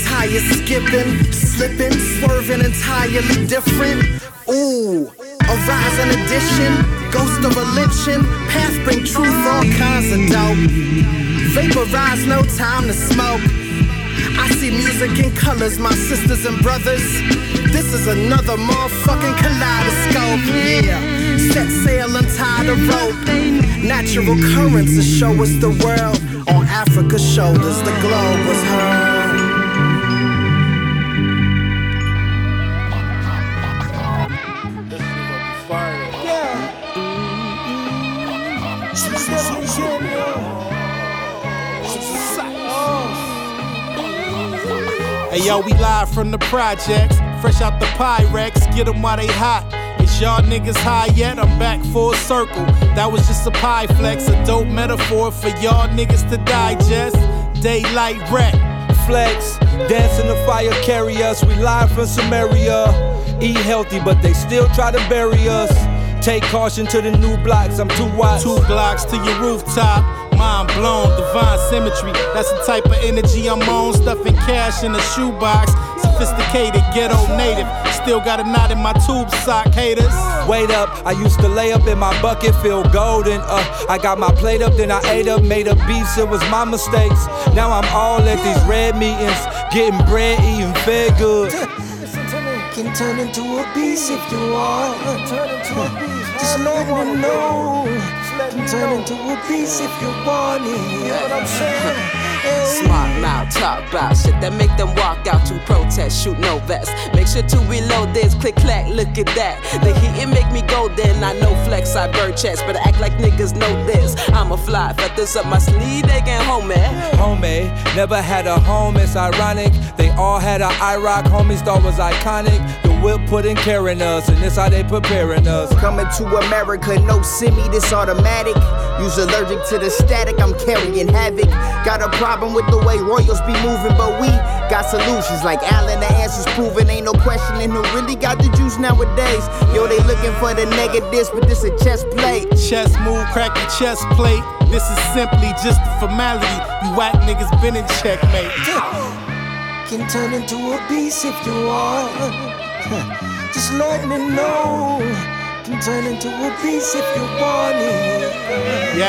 tires skipping, slipping, swerving entirely different. Ooh, a rising addition, ghost of lynching, path bring truth, all kinds of dope. Vaporize, no time to smoke. I see music in colors, my sisters and brothers. This is another motherfucking kaleidoscope. Yeah, set sail and tie the rope. Natural currents to show us the world. On Africa's shoulders, the globe was heard. Hey yo, we live from the projects, fresh out the Pyrex, get them while they hot. Is y'all niggas high yet? I'm back full circle. That was just a pie flex, a dope metaphor for y'all niggas to digest. Daylight rap. Flex, dance in the fire, carry us. We live from Samaria. Eat healthy, but they still try to bury us. Take caution to the new blocks, I'm too wise. Two blocks to your rooftop. Mind blown, divine symmetry. That's the type of energy I'm on. Stuffing cash in a shoebox. Sophisticated, ghetto native. Still got a knot in my tube sock, haters. Wait up, I used to lay up in my bucket, feel golden. Uh, I got my plate up, then I ate up, made up beefs, it was my mistakes. Now I'm all at these red meetings, getting bread, eating fed good. Can turn into a beast if you want. Just let me know. Turn into a beast if you want it. What I'm saying. Smart mouth, talk about shit that make them walk out to protest, shoot no vest. Make sure to reload this, click clack, look at that. The heat it make me go then. I know flex, I bird chest, but I act like niggas know this. I'm a fly, feathers up my sleeve, they get home, man. Homie, never had a home, it's ironic. They all had a IROC, homies thought was iconic. The whip putting care in us, and this how they preparing us. Coming to America, no semi, this automatic. Use allergic to the static, I'm carrying havoc. Got a problem with the way royals be moving, but we got solutions like Allen. The answers proven, ain't no questioning who really got the juice nowadays. Yo, they looking for the negatives, but this a chess play. Chess move, crack your chest plate. This is simply just a formality. You whack niggas been in checkmate. Can turn into a beast if you want. Just let me know. Can turn into a beast if you want it. Yo,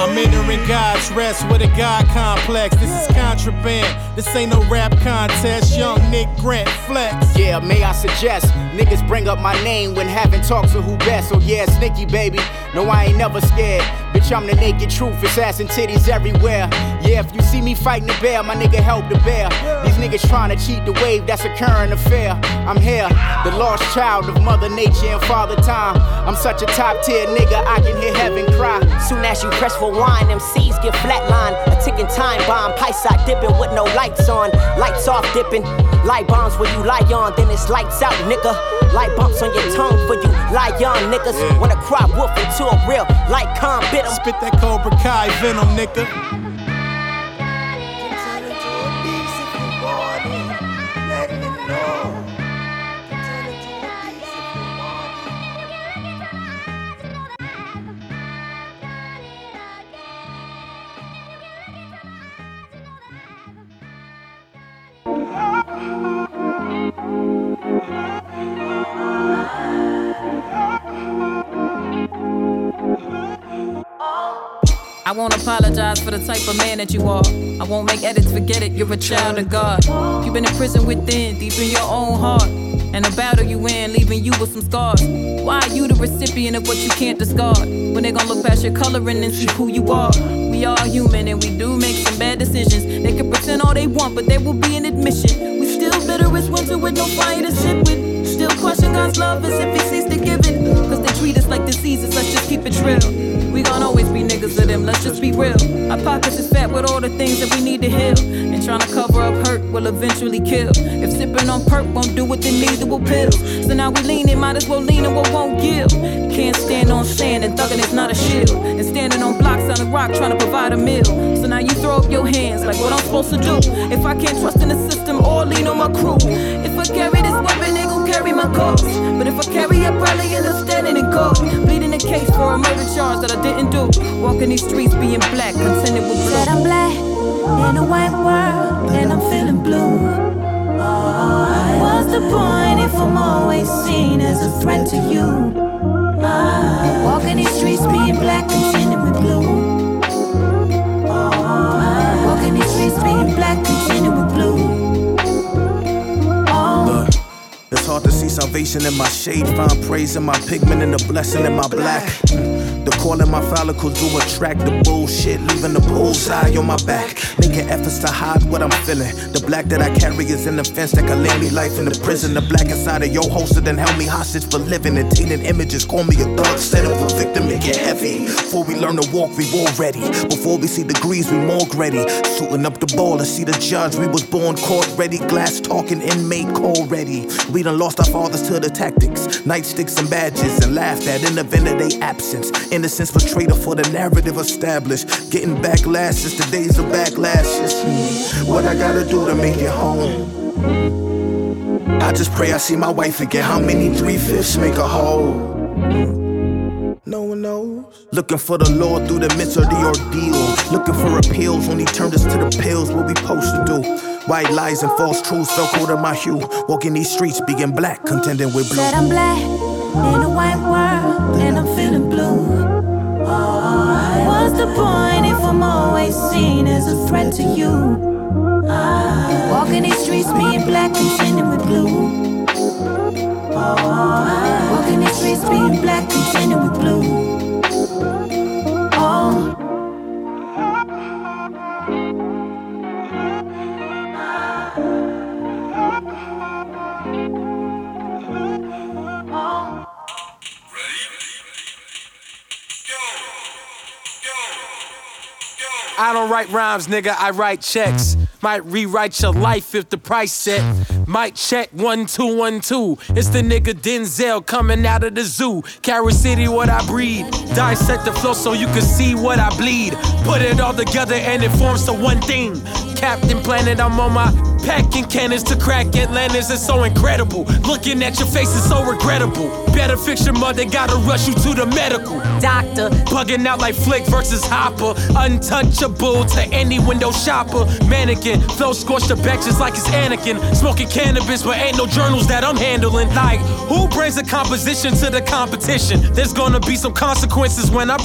I'm entering God's rest with a God complex. This is contraband. This ain't no rap contest. Young Nick Grant flex. Yeah, may I suggest niggas bring up my name when having talks of who best. Oh yeah, Snicky baby. No, I ain't never scared. Bitch, I'm the naked truth. It's ass and titties everywhere. Yeah, if you see me fighting the bear, my nigga help the bear. These niggas trying to cheat the wave, that's a current affair. I'm here, the lost child of Mother Nature and Father Time. I'm such a top tier nigga, I can hear heaven cry. Soon as you press for wine, them C's get flatline. A ticking time bomb, pie side dipping with no lights on. Lights off dipping. Light bombs when you lie on, then it's lights out, nigga. Light bumps on your tongue for you lie young niggas. Wanna cry wolf into a real light calm bit 'em. Spit that Cobra Kai venom, nigga. I won't apologize for the type of man that you are. I won't make edits, forget it, you're a child of God. You've been in prison within, deep in your own heart. And the battle you win, leaving you with some scars. Why are you the recipient of what you can't discard? When they gonna look past your coloring and see who you are. We are human and we do make some bad decisions. They can pretend all they want, but there will be an admission. We still bitter as winter with no fire to sip with. Still question God's love as if he ceased to give it. Cause they treat us like diseases, let's just keep it real. We gon' always be niggas to them, let's just be real. Our pockets is fat with all the things that we need to heal. And trying to cover up hurt will eventually kill. If sipping on perp won't do what they need, it will pills. So now we leaning, might as well lean and what won't give. Can't stand on sand and thugging is not a shield. And standing on blocks on a rock trying to provide a meal. So now you throw up your hands like what I'm supposed to do. If I can't trust in the system or lean on my crew. If I carry this weapon, carry my. But if I carry it, probably end up standing in court. Pleading the case for a murder charge that I didn't do. Walking these streets being black, contented with blue. Said I'm black in a white world and I'm feeling blue. Oh, What's the point if I'm always seen as a threat to you? Gazing in my shade, find praise in my pigment and a blessing in my black. Mm. The call in my follicles do attract the bullshit, leaving the bullseye on my back. Making efforts to hide what I'm feeling. The black that I carry is in the fence that can land me life in the prison. The black inside of your holster then held me hostage for living. And tainted images call me a thug instead of a victim. It get heavy. Before we learn to walk, we war ready. Before we see degrees, we morgue ready. Suiting up the ball to see the judge. We was born court ready. Glass talking, inmate call ready. We done lost our fathers to the tactics. Nightsticks and badges and laughed at in the event of their absence. Innocence for traitor for the narrative established. Getting backlash since the days of backlashes. Hmm. What I gotta do to make it home? I just pray I see my wife again. How many three fifths make a whole? No one knows. Looking for the Lord through the midst of the ordeal. Looking for appeals when He turned us to the pills. What we supposed to do? White lies and false truths fell cold in my hue. Walking these streets, being black, contending with blue. Said I'm black in a white the point if I'm always seen as a threat to you? Walking these streets, being black, contending with blue. Walking these streets, being black, contending with blue. I don't write rhymes, nigga, I write checks. Might rewrite your life if the price set. Might check one, two, one, two. It's the nigga Denzel coming out of the zoo. Carol City, what I breed. Dissect the flow so you can see what I bleed. Put it all together and it forms to one thing. Captain Planet, I'm on my packing cannons to crack Atlantis. It's so incredible. Looking at your face is so regrettable. Better fix your mother, gotta rush you to the medical. Doctor, bugging out like Flik versus Hopper. Untouchable to any window shopper. Mannequin, flow scorched the back just like it's Anakin. Smoking cannabis, but ain't no journals that I'm handling. Like, who brings a composition to the competition? There's gonna be some consequences when I'm.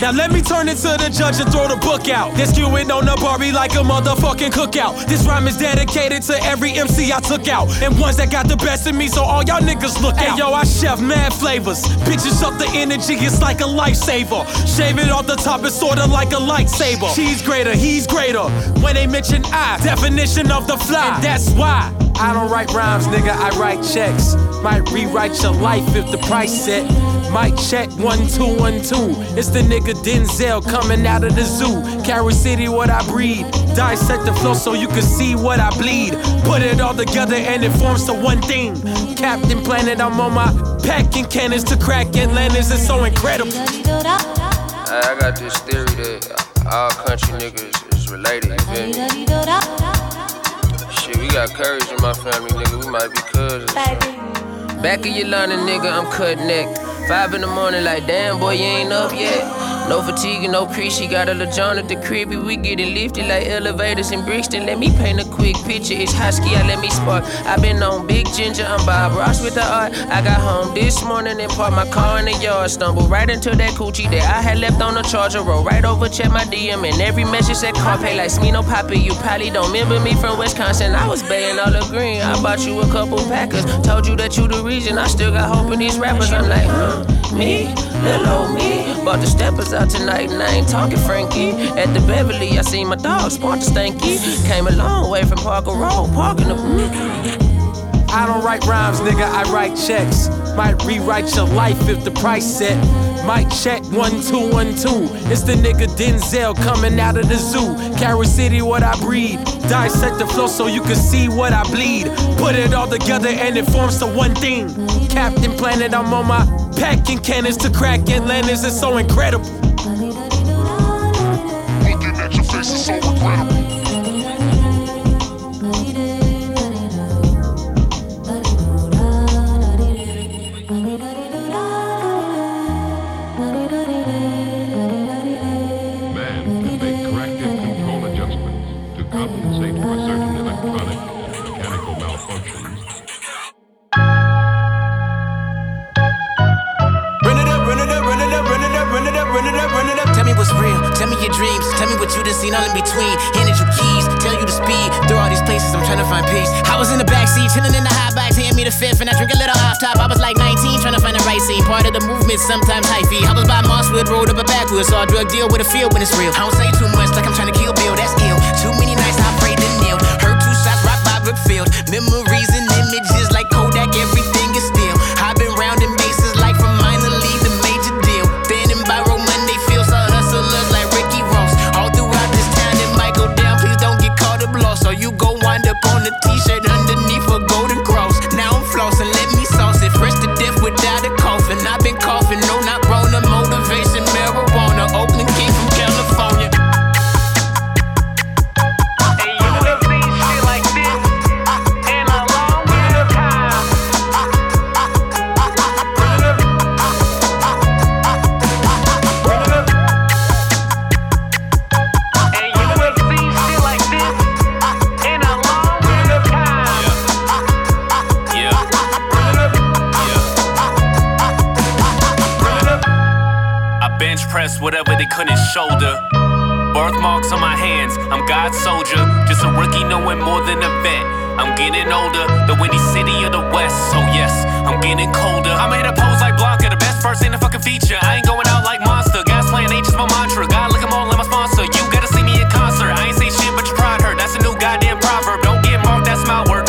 Now let me turn it to the judge and throw the book out. This skewing on the Barbie like a motherfucking cookout. This rhyme is dedicated to every MC I took out. And ones that got the best of me, so all y'all niggas look out. Hey yo, I chef mad flavors. Bitches up the energy, it's like a lifesaver. Shave it off the top, it's sorta like a lightsaber. She's greater, he's greater. When they mention I, definition of the fly. And that's why. I don't write rhymes, nigga, I write checks. Might rewrite your life if the price set. Might check one, two, one, two. It's the nigga Denzel coming out of the zoo. Carol City, what I breed. Dissect the flow so you can see what I bleed. Put it all together and it forms to one thing. Captain Planet, I'm on my packing cannons to crack Atlantis. It's so incredible. I got this theory that all country niggas is related, you feel me? Shit, we got courage in my family, nigga. We might be cousins. Back of your line, nigga, I'm cut neck. Five in the morning, like, damn, boy, you ain't up yet. No fatigue no crease, she got a little John at the cribby. We getting lifted like elevators in Brixton. Let me paint a quick picture. It's husky, I let me spark. i been on Big Ginger, I'm Bob Ross with the art. I got home this morning and parked my car in the yard. Stumbled right into that coochie that I had left on the charger. Roll right over, check my DM, and every message said Carpe like Smino Poppy. You probably don't remember me from Wisconsin. I was baying all the green. I bought you a couple packers. Told you that you the reason. I still got hope in these rappers. I'm like, me, little old me. Bought the steppers out tonight, and I ain't talking Frankie. At the Beverly, I seen my dog spot the stanky. Came a long way from Parker Road, parking the. I don't write rhymes, nigga, I write checks. Might rewrite your life if the price set. Might check one, two, one, two. It's the nigga Denzel coming out of the zoo. Carol City, what I breed. Dissect the flow so you can see what I bleed. Put it all together and it forms to one thing. Captain Planet, I'm on my packing cannons to crack Atlantis. It's so incredible. Looking at your face is so incredible. Done seen all in between. Handed you keys, tell you the speed. Through all these places, I'm trying to find peace. I was in the backseat, chilling in the high backs, hand me the fifth, and I drink a little off top. I was like 19, trying to find the right scene. Part of the movement, sometimes hyphy. I was by Mosswood, rolled up a backwood, saw a drug deal with a feel when it's real. I don't say too much, like I'm trying to kill Bill, that's ill. Too many nights I prayed and kneel. Heard two shots right by Brookfield. Memories t-shirt Birthmarks on my hands, I'm God's soldier. Just a rookie knowing more than a vet. I'm getting older, the windy city of the west. So yes, I'm getting colder. I'm here to pose like Blanca, the best person in the fucking feature. I ain't going out like monster. Gas playing H is my mantra. God look 'em all in my sponsor. You gotta see me in concert. I ain't say shit, but your pride hurt. That's a new goddamn proverb. Don't get marked, that's my word.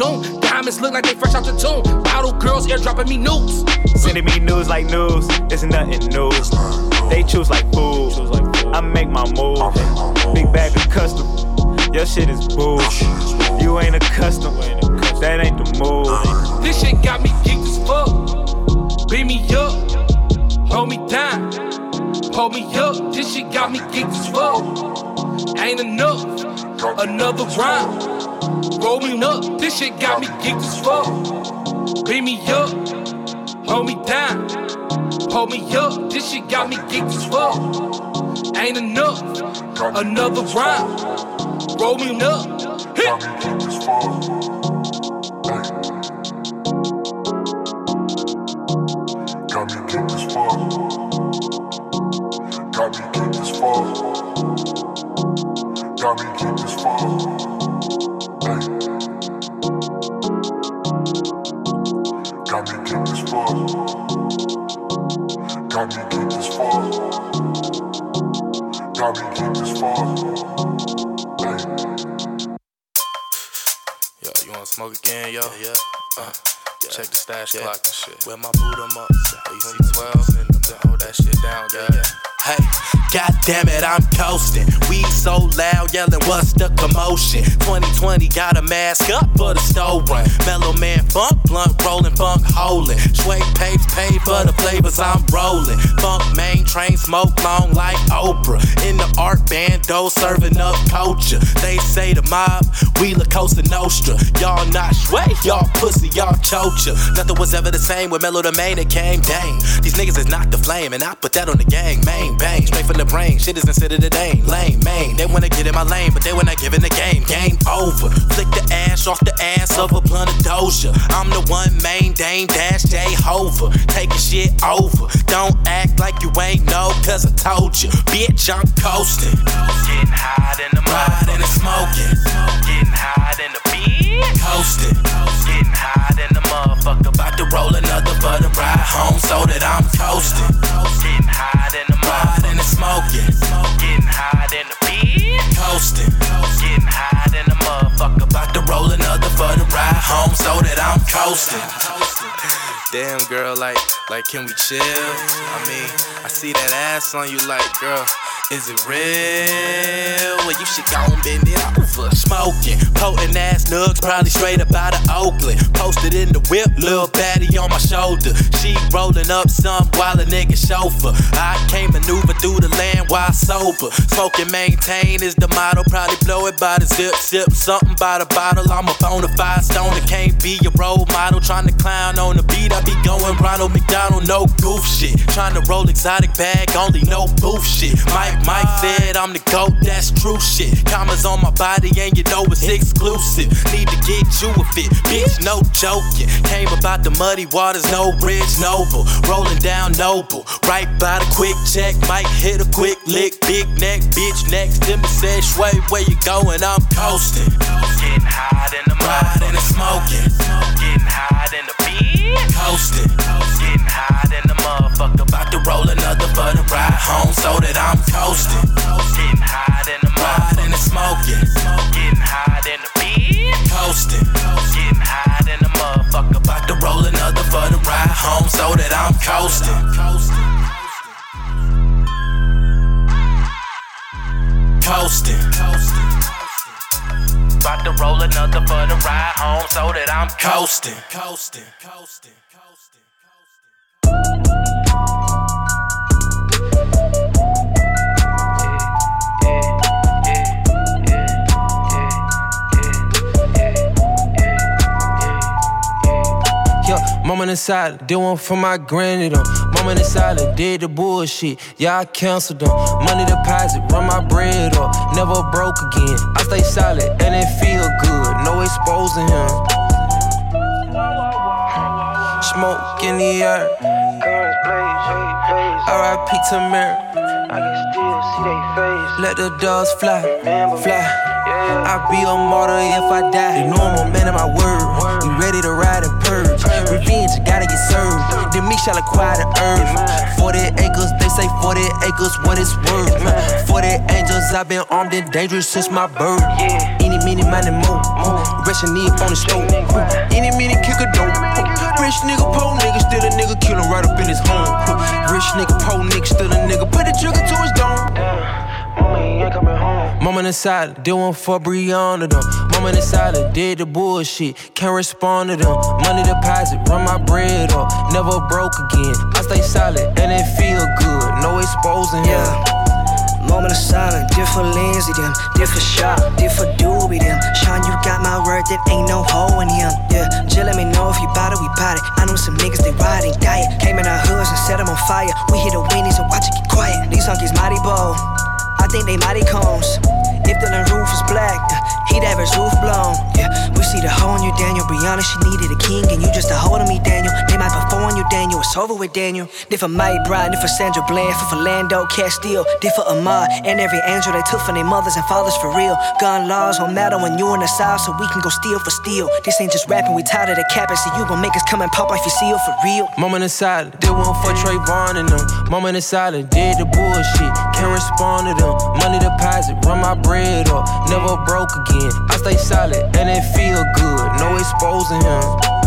Doom. Diamonds look like they fresh out the tomb. Bottle girls airdropping me news. Sending me news like news. It's nothing new. They choose like food. I make my move. Big bag of custom. Your shit is boo. You ain't a accustomed. That ain't the move. This shit got me geeked as fuck. Beat me up. Hold me down. Hold me up. This shit got me geeked as fuck. ain't enough. Another round, rolling up. This shit got me geeked as fuck. Beat me up, hold me down, hold me up. This shit got me geeked as fuck. Ain't enough. Another round, rolling up. Hit. Got me geeked as fuck. Got me geeked as fuck. Where my boot damn it, I'm coasting. We so loud, yelling, what's the commotion? 2020 got a mask up for the store run. Mellowman Funk, blunt rolling, funk holding. Sway papes paid for the flavors I'm rolling. Funk main train smoke long like Oprah. In the art bando serving up culture. They say the mob, we La Cosa Nostra. Y'all not sway, y'all pussy, y'all chocha. Nothing was ever the same with Mellow the main, it came dang. These niggas is not the flame, and I put that on the gang, main bang. Straight from the brain, shit is considered a dame. Lame, main. They wanna get in my lane, but they wanna give in the game. Game over. Flick the ash off the ass of a blunt of Doja. I'm the one main Dame Dash Jay Hova. Taking shit over. Don't act like you ain't know, cause I told you. Bitch, I'm coasting. Getting high in the mud and smoking. Getting high in the beat. Coasting. Getting high in the motherfucker. About to roll another the ride home so that I'm coasting. Getting high in the mud and it's smoking. Getting high in the beat. Coasting. Getting high in the motherfucker. About to roll another for the ride home so that I'm coasting. Damn girl, like, like, can we chill? I mean, I see that ass on you, like, girl, is it real? Well, you should go and bend it over. Smoking, potent ass nugs, probably straight up out of Oakland. Posted in the whip, little baddie on my shoulder. She rolling up some while a nigga chauffeur. I can't maneuver through the land while sober. Smoking, maintain is the motto. Probably blow it by the zip, sip something by the bottle. I'm a bona fide stoner, can't be a role model. Trying to clown on the beat, I be going Ronald McDonald, no goof shit. Trying to roll exotic bag, only no booth shit. Mike, Mike said I'm the GOAT, that's true shit. Commas on my body, and you know it's exclusive. Need to get you a fit, bitch, no joking. Came about the muddy waters, no bridge, noble. Rolling down noble, right by the quick check. Might hit a quick lick, big neck, bitch next to me said, Sway, where you going? I'm coasting. Getting high in the mud and smoking. Getting high in the beat. Coasting. Getting high in the motherfucker. About to roll another for the ride home so that I'm coasting. Getting high in the mud and smoking. Getting high in the beat. Coasting. Getting high in the motherfucker. About to roll another for the ride home so that I'm coasting. Coasting. About to roll another for the ride home so that I'm coasting. Coasting. Coasting. Yeah, moment in silence, did one for my granny though. Moment in silence, did the bullshit. Yeah, I canceled them. Money deposit, run my bread up. Never broke again. I stay solid and it feel good. No exposing him. Smoke in the air. R.I.P. to Mary. I can still see they face. Let the dogs fly, fly. I be a martyr if I die. The normal man of my word. We ready to ride purge. Revenge gotta get served. Then me shall acquire the earth. 40 acres, they say 40 acres, what it's worth. 40 angels, I've been armed and dangerous since my birth. Any, mini, money, more. Russian need on the stove. Any, mini, kick a dope. Rich nigga, poor nigga, still a nigga, kill him right up in his home. Rich nigga, poor nigga, still a nigga, put the trigger to his dome. Moment in silence, did one for Breonna them. Moment in silence, did the bullshit, can't respond to them. Money deposit, run my bread up, never broke again. I stay solid and it feel good, no exposing him. Moment of silence, different lenses them, different shot, different doobie them. Sean, you got my word, that ain't no hole in him. Yeah, just let me know if you bout it, we bout it. I know some niggas, they ride and diet. Came in our hoods and set them on fire. We hit the windies and watch it get quiet. These hunkies mighty bold. I think they mighty cones. If the roof is black, he'd his roof blown. Yeah, we see the hole in you, Daniel. Breonna, she needed a king, and you just a hold of me, Daniel. They might perform on you, Daniel. It's over with Daniel. Different Mike Bride, for Sandra Bland, for Philando Castile, different Ahmaud, and every angel they took from their mothers and fathers for real. Gun laws don't matter when you in the south, so we can go steal for steal. This ain't just rapping, we tired of the capping, so you gon' make us come and pop off your seal for real. Moment of silence, did one for Trayvon and them. Moment of silence, did the bullshit, can't respond to them. Money deposit, run my bread up, never broke again. I stay solid and it feel good, no exposing him.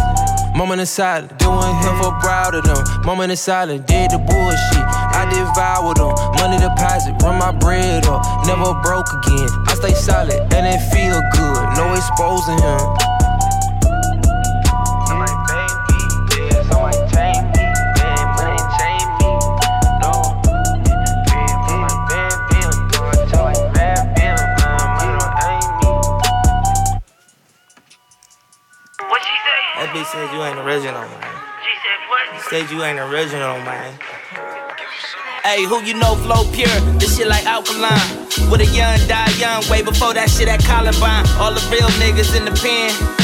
Moment of silence, doing him for proud of them. Moment of silence, did the bullshit. I devoured them. Money deposit, run my bread up. Never broke again. I stay solid and it feel good. No exposing him. Said you ain't original, man. What? Said you ain't original, man. Hey, who you know flow pure? This shit like alkaline. With a young die young, way before that shit at Columbine. All the real niggas in the pen.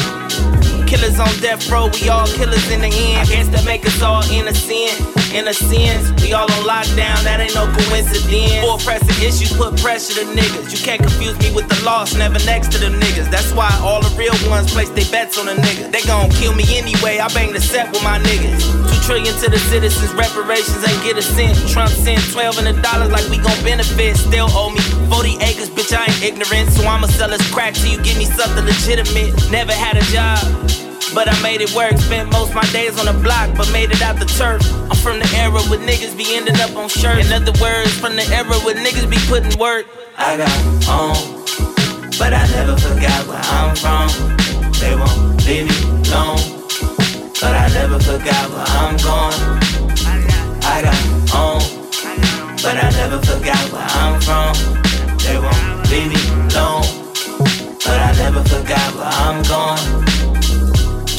Killers on death row, we all killers in the end. I guess that make us all innocent. Innocence, we all on lockdown, that ain't no coincidence. For pressing issues, put pressure to niggas. You can't confuse me with the lost, never next to them niggas. That's why all the real ones place their bets on the niggas. They gon' kill me anyway, I bang the set with my niggas. Two trillion to the citizens, reparations ain't get a cent. Trump sent 12 in the dollars like we gon' benefit. Still owe me 40 acres, bitch, I ain't ignorant. So I'ma sell us crack till you give me something legitimate. Never had a job. But I made it work, spent most my days on the block, but made it out the turf. I'm from the era where niggas be ending up on shirts. In other words, from the era where niggas be putting work. I got home, but I never forgot where I'm from. They won't leave me alone, but I never forgot where I'm going. I got home, but I never forgot where I'm from. They won't leave me alone, but I never forgot where I'm going.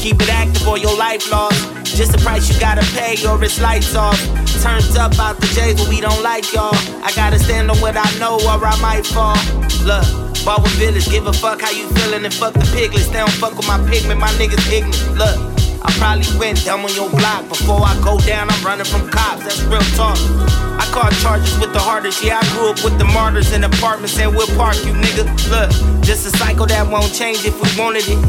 Keep it active or your life lost. Just the price you gotta pay or it's lights off. Turns up out the J's, but we don't like y'all. I gotta stand on what I know or I might fall. Look, ball with village, give a fuck how you feeling and fuck the piglets. They don't fuck with my pigment, my niggas ignorant. Look. I probably went dumb on your block. Before I go down, I'm running from cops. That's real talk. I caught charges with the hardest. Yeah, I grew up with the martyrs in apartments and we'll park you, nigga. Look, just a cycle that won't change if we wanted it.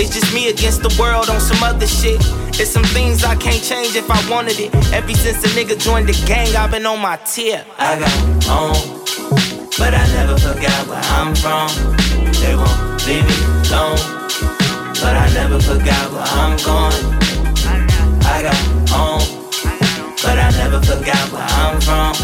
It's just me against the world on some other shit. It's some things I can't change if I wanted it. Ever since a nigga joined the gang, I've been on my tip. I got home, but I never forgot where I'm from. They won't leave me alone, but I never forgot where I'm going. I got home, but I never forgot where I'm from.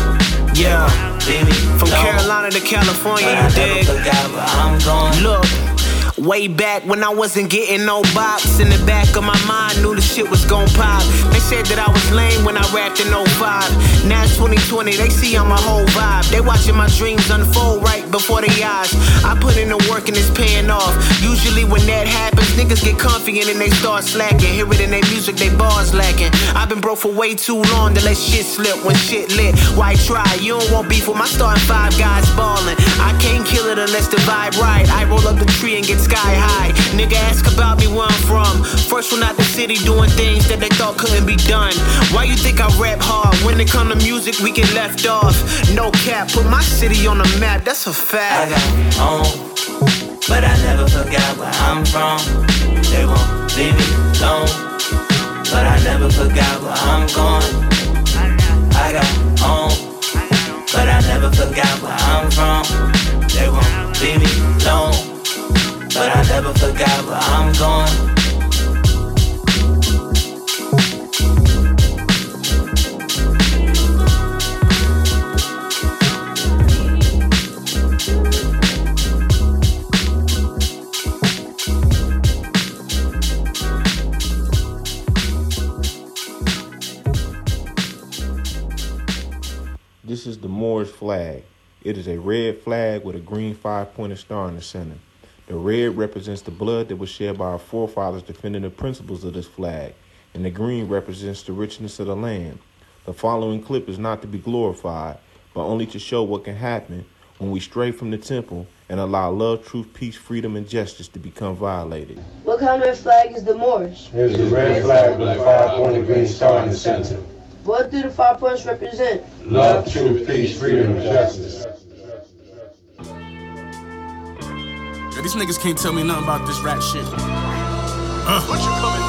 Yeah, me from Carolina to California, you never dig? forgot where I'm going. Look. Way back when I wasn't getting no box In the back of my mind, knew the shit was gon' pop. They said that I was lame when I rapped in 05 Now it's 2020, they see I'm a whole vibe. They watching my dreams unfold right before their eyes. I put in the work and it's paying off. Usually when that happens, niggas get comfy and then they start slacking. Hear it in their music, they bars lacking. I've been broke for way too long to let shit slip when shit lit. Why try? You don't want beef with my starting five guys ballin' I can't kill it unless the vibe right. I roll up the tree and get sky high. Nigga ask about me where I'm from. First one out the city doing things that they thought couldn't be done. Why you think I rap hard? When it come to music, we get left off. No cap, put my city on the map, that's a fact. I got home, but I never forgot where I'm from. They won't leave me alone, but I never forgot where I'm going. I got home, but I never forgot where I'm from. They won't leave me. But I never forgot where I'm going. This is the Moorish flag. It is a red flag with a green five pointed star in the center. The red represents the blood that was shed by our forefathers defending the principles of this flag, and the green represents the richness of the land. The following clip is not to be glorified, but only to show what can happen when we stray from the temple and allow love, truth, peace, freedom, and justice to become violated. What kind of flag is the Moorish? Here's the red flag with a five-pointed green star in the center. What do the five points represent? Love, truth, peace, freedom, and justice. These niggas can't tell me nothing about this rat shit. Uh.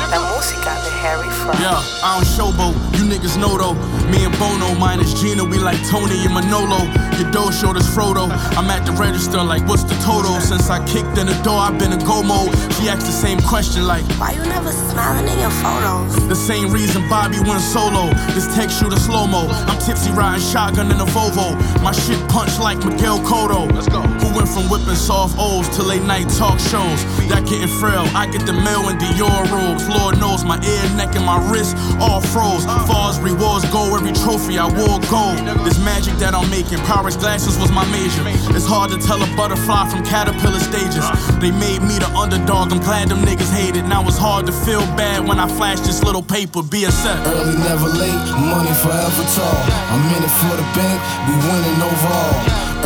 La música de Harry Fraud. Yeah, I don't showboat. You niggas know though. Me and Bono, minus Gina, we like Tony and Manolo. Your dough showed us Frodo. I'm at the register like, what's the total? Since I kicked in the door, I've been in go mode. She asked the same question like, Why you never smiling in your photos? The same reason Bobby went solo. This tech shooter slow mo. I'm tipsy riding shotgun in a Volvo. My shit punch like Miguel Cotto. Let's go. Who went from whipping soft O's to late night talk shows? That getting frail. I get the mail in Dior robes. Lord knows my ear, neck, and my wrist all froze. Falls, rewards, go every trophy I wore gold. This magic that I'm making, Pyrex glasses was my major. It's hard to tell a butterfly from caterpillar stages. They made me the underdog. I'm glad them niggas hated. Now it's hard to feel bad when I flash this little paper. BSF. Early, never late, money forever tall. I'm in it for the bank, we winning overall.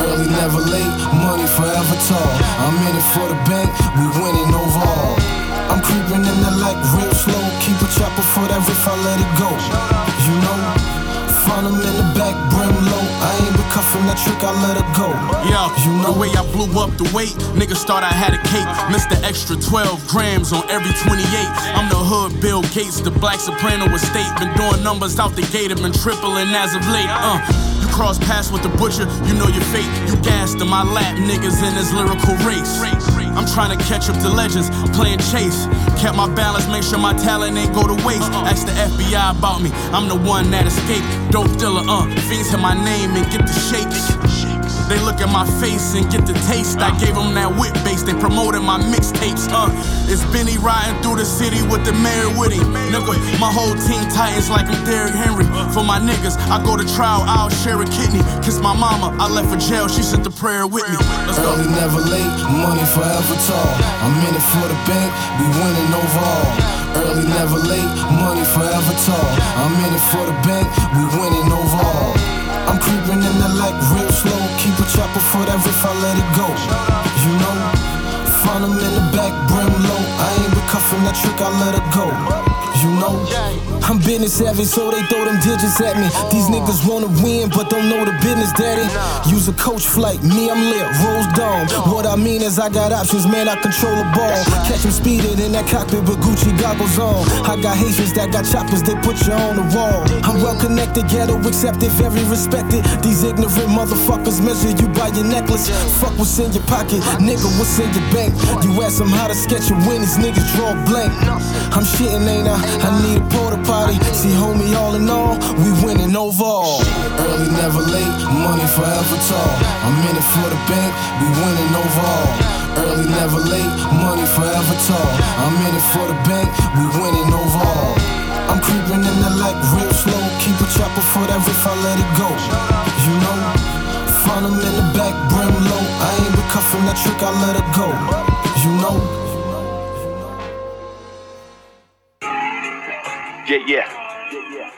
Early, never late, money forever tall. I'm in it for the bank, we winning overall. Creeping in the like real slow. Keep a chopper for that riff, I let it go. You know, find them in the back, ain't been cuffing that trick, I let it go. Yeah, you know the way I blew up the weight. Niggas thought I had a cake. Missed the extra 12 grams on every 28. I'm the hood Bill Gates, the black soprano estate. Been doing numbers out the gate, have been tripling as of late. Uh, you cross paths with the butcher, you know your fate. You gassed in my lap, niggas in this lyrical race. I'm trying to catch up to legends, I'm playing chase. Kept my balance, make sure my talent ain't go to waste. Ask the FBI about me, I'm the one that escaped. Dope dealer, uh, fiends hit my name and get the shakes. They look at my face and get the taste. I gave them that whip base, they promoted my mixtapes. Uh, it's Benny riding through the city with the with him. Nigga, my whole team titans like I'm Derrick Henry. For my niggas, I go to trial, I'll share a kidney. Kiss my mama, I left for jail, she sent the prayer with me. Let's go. Early, never late, money forever tall. I'm in it for the bank, we winning overall. Early, never late, money forever tall. I'm in it for the bank, we winning overall. Creeping in the like real slow. Keep a chopper for that if I let it go. You know, find them in the back, brim low. I ain't been that trick, I let it go. You know, I'm business savvy, so they throw them digits at me. These niggas wanna win, but don't know the business, daddy. Use a coach flight, me, I'm lit, Rose Dome. What I mean is, I got options, man, I control the ball. Catch him speeding in that cockpit with Gucci goggles on. I got Haitians that got choppers, they put you on the wall. I'm well connected, ghetto accepted, very respected. These ignorant motherfuckers measure you by your necklace. Fuck what's in your pocket, nigga, what's in your bank? You ask them how to sketch win, these niggas draw blank. I'm shitting, ain't I? I need a porta potty. See, homie, all in all, we winning overall. Early, never late, money forever tall. I'm in it for the bank, we winning overall. Early, never late, money forever tall. I'm in it for the bank, we winning overall. I'm creeping in the like real slow. Keep a chopper for that riff, I let it go. You know, find in the back, brim low. I ain't been cuffing that trick, I let it go. You know. Yeah, yeah.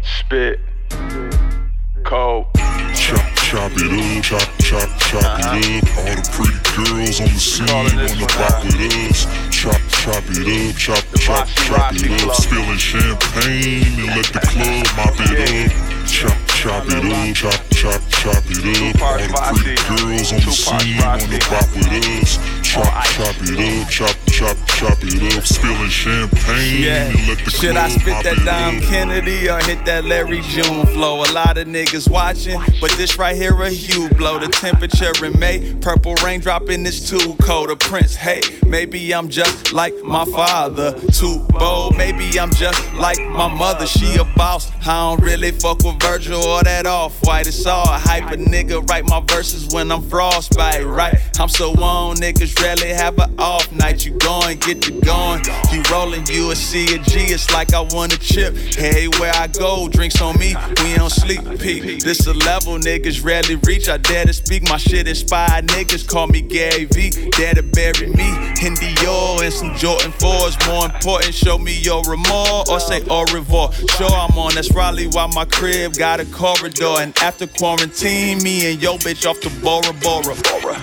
Spit. Cold. Chop, chop it up, chop, chop, chop it up. All the pretty girls on the scene wanna rock with us. Chop, chop it up, chop, chop, chop it up. Spilling champagne and let the club mop it up. Chop, chop it up, chop, chop, chop it up. All the pretty girls on the scene wanna rock with us. Chop, chop it up, chop, chop, chop it up. Spilling champagne Yeah. and let the Should I spit that Dom Kennedy or hit that Larry June flow? A lot of niggas watching, but this right here a hue blow. The temperature in May, purple raindrop in this too cold. A prince, hey, maybe I'm just like my father. Too bold, maybe I'm just like my mother. She a boss. I don't really fuck with Virgil or that off white. It's all hype. A nigga write my verses when I'm frostbite, right? I'm so on, niggas rarely have an off night. You going, get to going. You rolling, you a C a G. It's like I want a chip. Hey, where I go, drinks on me. We don't sleep peak. This a level niggas rarely reach. I dare to speak. My shit inspired niggas. Call me Gary V. Dare to bury me in Dior and some Jordan 4s. More important, show me your remorse or say au revoir. Sure, I'm on. That's Raleigh why my crib got a corridor. And after quarantine, me and yo bitch off to Bora Bora.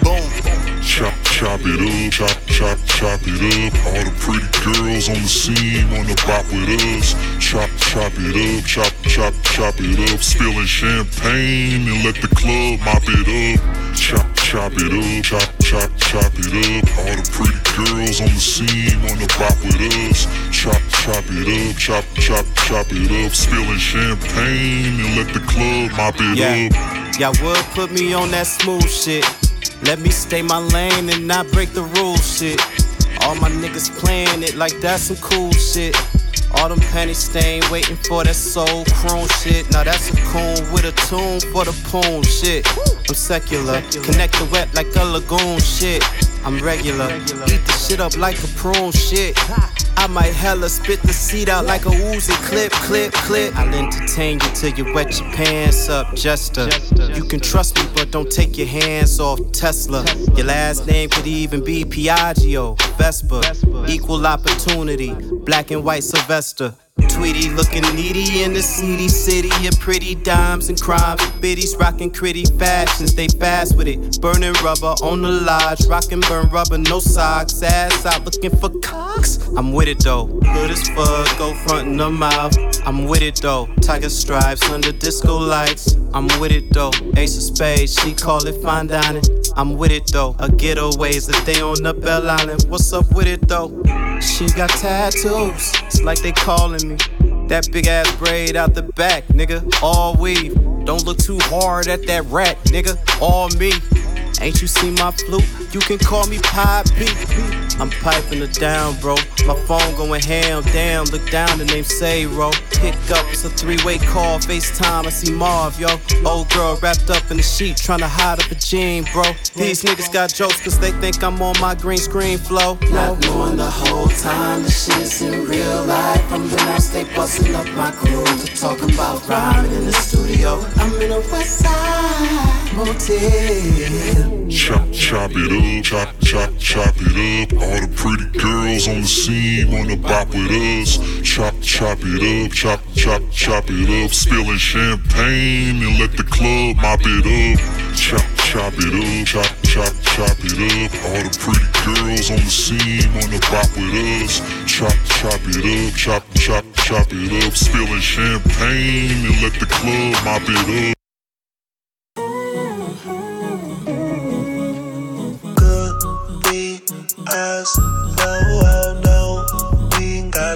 Boom. Chop, chop it up, chop, chop, chop it up. All the pretty girls on the scene on the bop with us. Chop, chop it up, chop, chop, chop it up. Spilling champagne and let the club mop it up. Chop, chop it up, chop, chop, chop it up. All the pretty girls on the scene on the bop with us. Chop, chop it up, chop, chop, chop it up. Spilling champagne and let the club mop it yeah. up. Y'all would put me on that smooth shit. Let me stay my lane and not break the rules shit. All my niggas playing it like that's some cool shit. All them panties stain waiting for that soul croon shit. Now that's a coon with a tune for the poon shit. I'm secular, connect the wet like a lagoon shit. I'm regular, eat the shit up like a prune shit. I might hella spit the seed out like a woozy clip, clip, clip. I'll entertain you till you wet your pants up, Jester. You can trust me, but don't take your hands off Tesla. Your last name could even be Piaggio, Vespa. Equal opportunity, black and white Sylvester. Tweety looking needy in the seedy city of pretty dimes and crimes. Biddies rocking pretty fashions, they fast with it. Burning rubber on the lodge, rocking burn rubber, no socks. Ass out looking for cocks. I'm with it though. Good as fuck, go front in the mouth. I'm with it though. Tiger stripes under disco lights. I'm with it though. Ace of spades, she call it fine dining. I'm with it though. A getaways that they on the Bell Island. What's up with it though? She got tattoos, it's like they calling me. That big ass braid out the back, nigga, all weave. Don't look too hard at that rat, nigga, all me. Ain't you seen my flute? You can call me Pop P. I'm piping it down, bro. My phone going ham, damn. Look down, the name say, bro. Pick up, it's a three way call. FaceTime, I see Marv, yo. Old girl wrapped up in a sheet, trying to hide up a jean, bro. These niggas got jokes, cause they think I'm on my green screen flow. Not knowing the whole time the shit's in real life. I'm the I stay busting up my crew to talk about rhyming in the studio. I'm in a west side motel. Chop, chop it up, chop, chop, chop it up. All the pretty girls on the scene wanna bop with us. Chop, chop it up, chop, chop, chop it up. Spilling champagne and let the club mop it up. Chop, chop it up, chop, chop, chop it up. All the pretty girls on the scene wanna bop with us. Chop, chop it up, chop, chop, chop it up. Spilling champagne and let the club mop it up.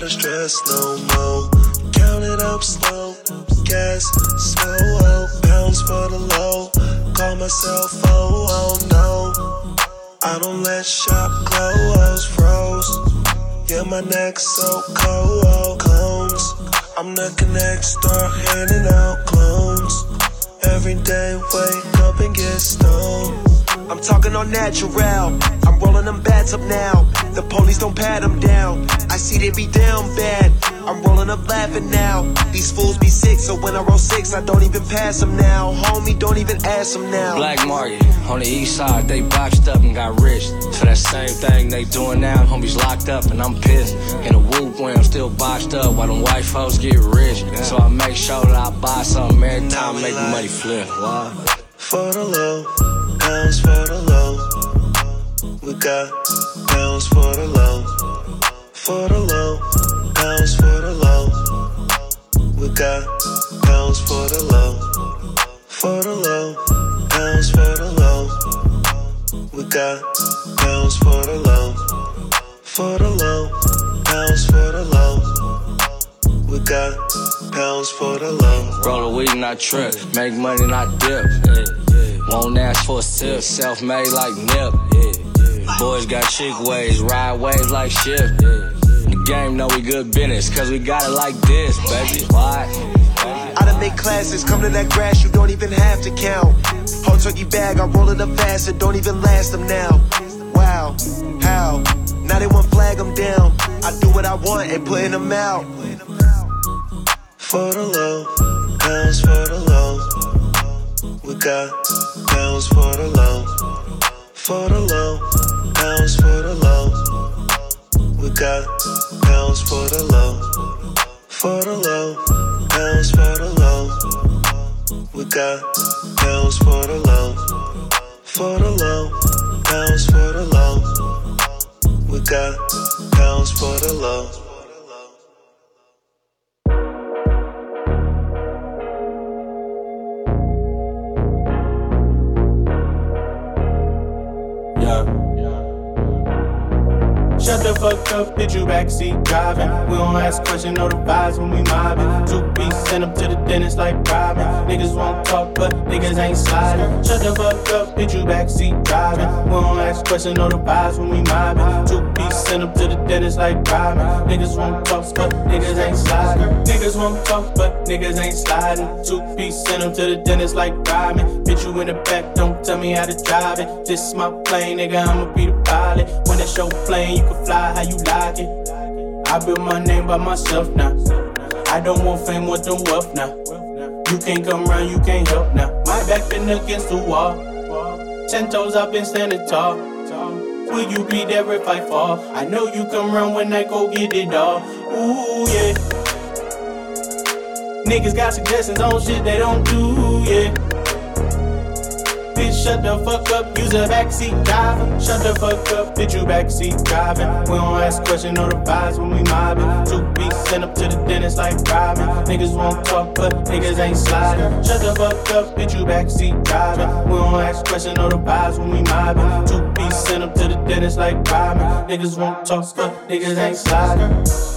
Stress no more. Count it up slow, gas, slow, oh, pounds for the low. Call myself, oh, oh no. I don't let shop close, froze. Yeah, my neck so cold, clones. I'm knocking next door, handing out clones. Every day, wake up and get stoned. I'm talking on natural. I'm rolling them bats up now. The police don't pat them down. I see they be down bad. I'm rolling up laughing now. These fools be sick, so when I roll six, I don't even pass them now. Homie, don't even ask them now. Black market on the east side, they boxed up and got rich. For that same thing they doing now, homies locked up and I'm pissed. In a whoop where I'm still boxed up while them white folks get rich. So I make sure that I buy something every time, make the money flip. Wow. For the low pounds for the low. We got pounds for the low. For the low, pounds for the low. We got pounds for the low. For the low, pounds for the low. We got pounds for the low. For the low, pounds for the low. We got pounds for the low. Roll a weed, not trip. Make money, not dip. Won't ask for a sip, self made like Nip. Boys got chick ways, ride waves like ship. The game know we good business, cause we got it like this, baby. Why? I done make classes, come to that grass, you don't even have to count. Whole turkey bag, I'm rolling up fast, it don't even last them now. Wow, how? Now they want flag them down. I do what I want and putting them out. For the low, pounds for the low. We got pounds for the low. For the low, pounds for the low. We got pounds for the low. For the low, pounds for the low. We got pounds for the low. For the low, pounds for the low. We got pounds for the low. Shut the fuck up, bitch, you backseat driving. We don't ask questions, know the vibes when we mobbing. Two beats, send them to the dentist like Robin. Niggas won't talk, but niggas ain't sliding. Shut the fuck up, bitch, you backseat driving. We don't ask questions, know the vibes when we mobbing. Two beats, send them to the dentist like Robin. Niggas won't talk, but niggas ain't sliding. Niggas won't talk, but niggas ain't sliding. Two piece, send them to the dentist like Robin. Bitch, you in the back, don't tell me how to drive it. This is my plane, nigga, I'ma be the pilot. When it's your plane, you can fly how you like it. I built my name by myself now. I don't want fame, want the wealth now. You can't come around, you can't help now. My back been against the wall. Ten toes up and standing tall. Will you be there if I fall? I know you come around when I go get it all. Ooh, yeah. Niggas got suggestions on shit they don't do, yeah. Shut the fuck up, use a backseat driver. Shut the fuck up, bitch, you backseat driving. We don't ask questions, know the vibes when we mobbing. Two beats, send up to the dentist like Robin. Niggas won't talk, but niggas ain't sliding. Shut the fuck up, bitch, you backseat driving. We don't ask questions, know the vibes when we mobbing. Two beats, send up to the dentist like Robin. Niggas won't talk, but niggas ain't sliding.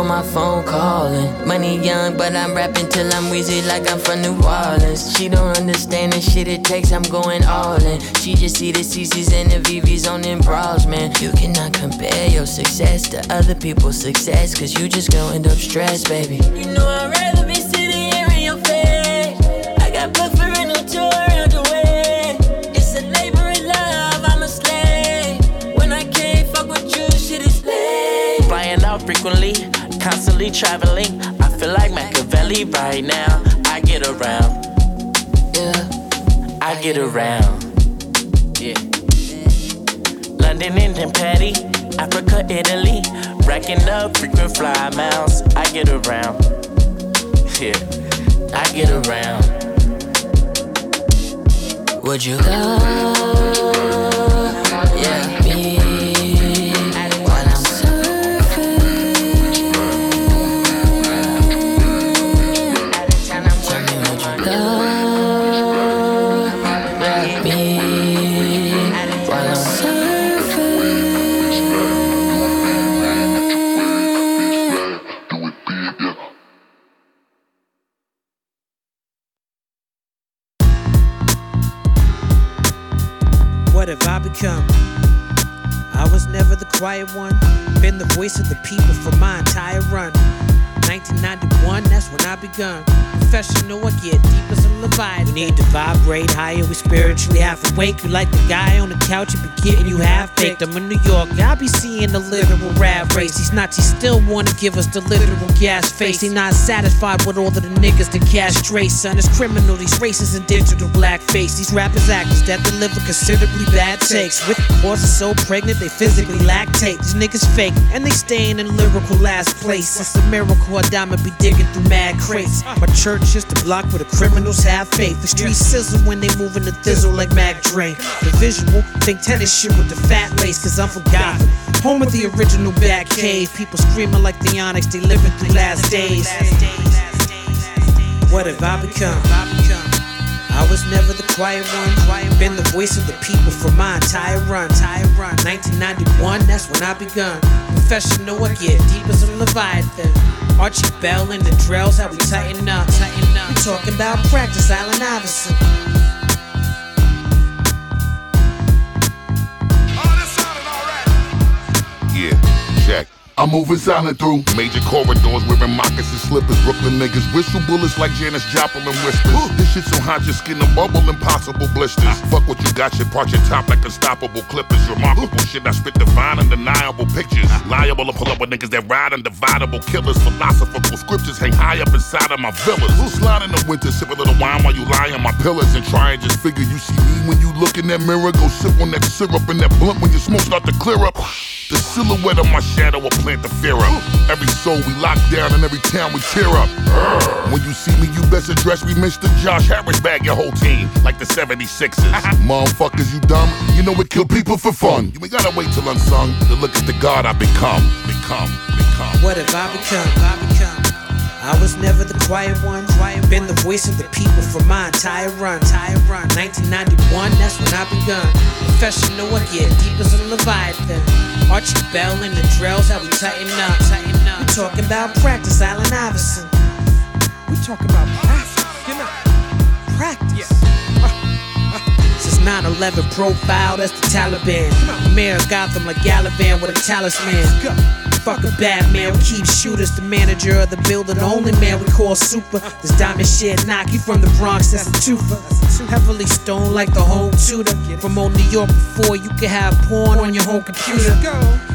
On my phone calling. Money young, but I'm rapping till I'm wheezy like I'm from New Orleans. She don't understand the shit it takes, I'm going all in. She just see the CCs and the VVs on them bras, man. You cannot compare your success to other people's success, cause you just gon' end up stressed, baby. You know I'd traveling. I feel like Machiavelli right now. I get around. Yeah. I get around. Yeah. London, Indian Patty, Africa, Italy. Racking up frequent fly miles. I get around. Yeah. I get around. Would you love, awake. You like the guy on the couch, you be getting you half baked. I'm in New York, I be seeing the literal rap race. These Nazis still wanna give us the literal gas face. They not satisfied with all of the niggas that castrate. Son, it's criminal, these races and digital blackface. These rappers actors that deliver considerably bad takes. With horses so pregnant, they physically lactate. These niggas fake, and they staying in lyrical last place. It's a miracle a diamond be digging through mad crates. My church is the block where the criminals have faith. The streets sizzle when they move in the thizzle like Mac. The visual, think tennis shit with the fat lace, cause I'm from Gotham. Home of the original back cave. People screaming like the Onyx, they living through last days. What have I become? I was never the quiet one. Been the voice of the people for my entire run. 1991, that's when I begun. Professional, I get deep as a Leviathan. Archie Bell and the Drells, how we tighten up. Tighten up. We talking about practice, Allen Iverson. Yeah, check. I'm moving silent through major corridors, wearing moccasins, slippers. Brooklyn niggas whistle bullets like Janis Joplin whispers. This shit so hot, your skin a bubble, impossible blisters. Fuck what you got, shit part your top like unstoppable clippers. Remarkable shit, I spit divine, undeniable pictures. Liable to pull up with niggas that ride undividable killers. Philosophical scriptures hang high up inside of my villas. Slide in the winter, sip a little wine while you lie on my pillars and try and just figure you see me when you look in that mirror. Go sip on that syrup and that blunt when your smoke start to clear up. The silhouette of my shadow will plant the fear up. Every soul we lock down and every town we tear up. When you see me, you best address me, Mr. Josh Harris. Bag your whole team like the 76ers. Uh-huh. Motherfuckers, you dumb. You know it kill people for fun. You ain't gotta wait till unsung to look at the God I become. Become, become. What have I become? I become. I was never the quiet one. Been the voice of the people for my entire run. Entire run. 1991, that's when I begun. Professional, get deep as a Leviathan. Archie Bell and the Drells, how we tighten up. We talking about practice, Allen Iverson. We talking about practice. Practice. Since 9-11 profile, that's the Taliban. Mayor of Gotham like Galavan with a talisman. Fuck a Batman, we keep shooters. The manager of the building, the only man we call super. This diamond shit knock you from the Bronx, that's a twofer. Heavily stoned like the home tutor. From old New York before you could have porn on your home computer.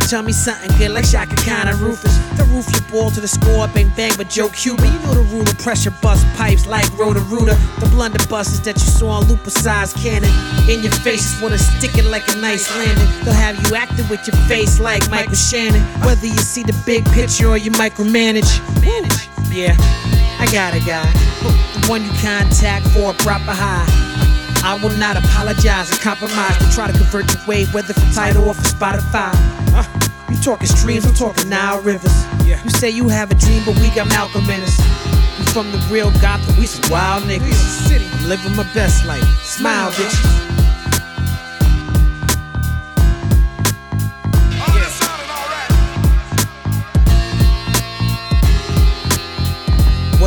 Tell me something good like Chaka Khan and Rufus. The roof you ball to the score, bang bang, but Joe Cuban. You know the rule of pressure bust pipes like Roto-Rooter. The blunderbusses that you saw on Lupa size cannon. In your face wanna stick it like a nice landing. They'll have you acting with your face like Michael Shannon. Whether you see the big picture or you micromanage. Yeah, I got a guy. The one you contact for a proper high. I will not apologize or compromise to try to convert your way, whether for title or for Spotify. Uh, you talking streams, I'm talking Nile rivers. You say you have a dream, but we got Malcolm in us. We from the real Gotham, we some wild niggas. I'm living my best life. Smile, bitch.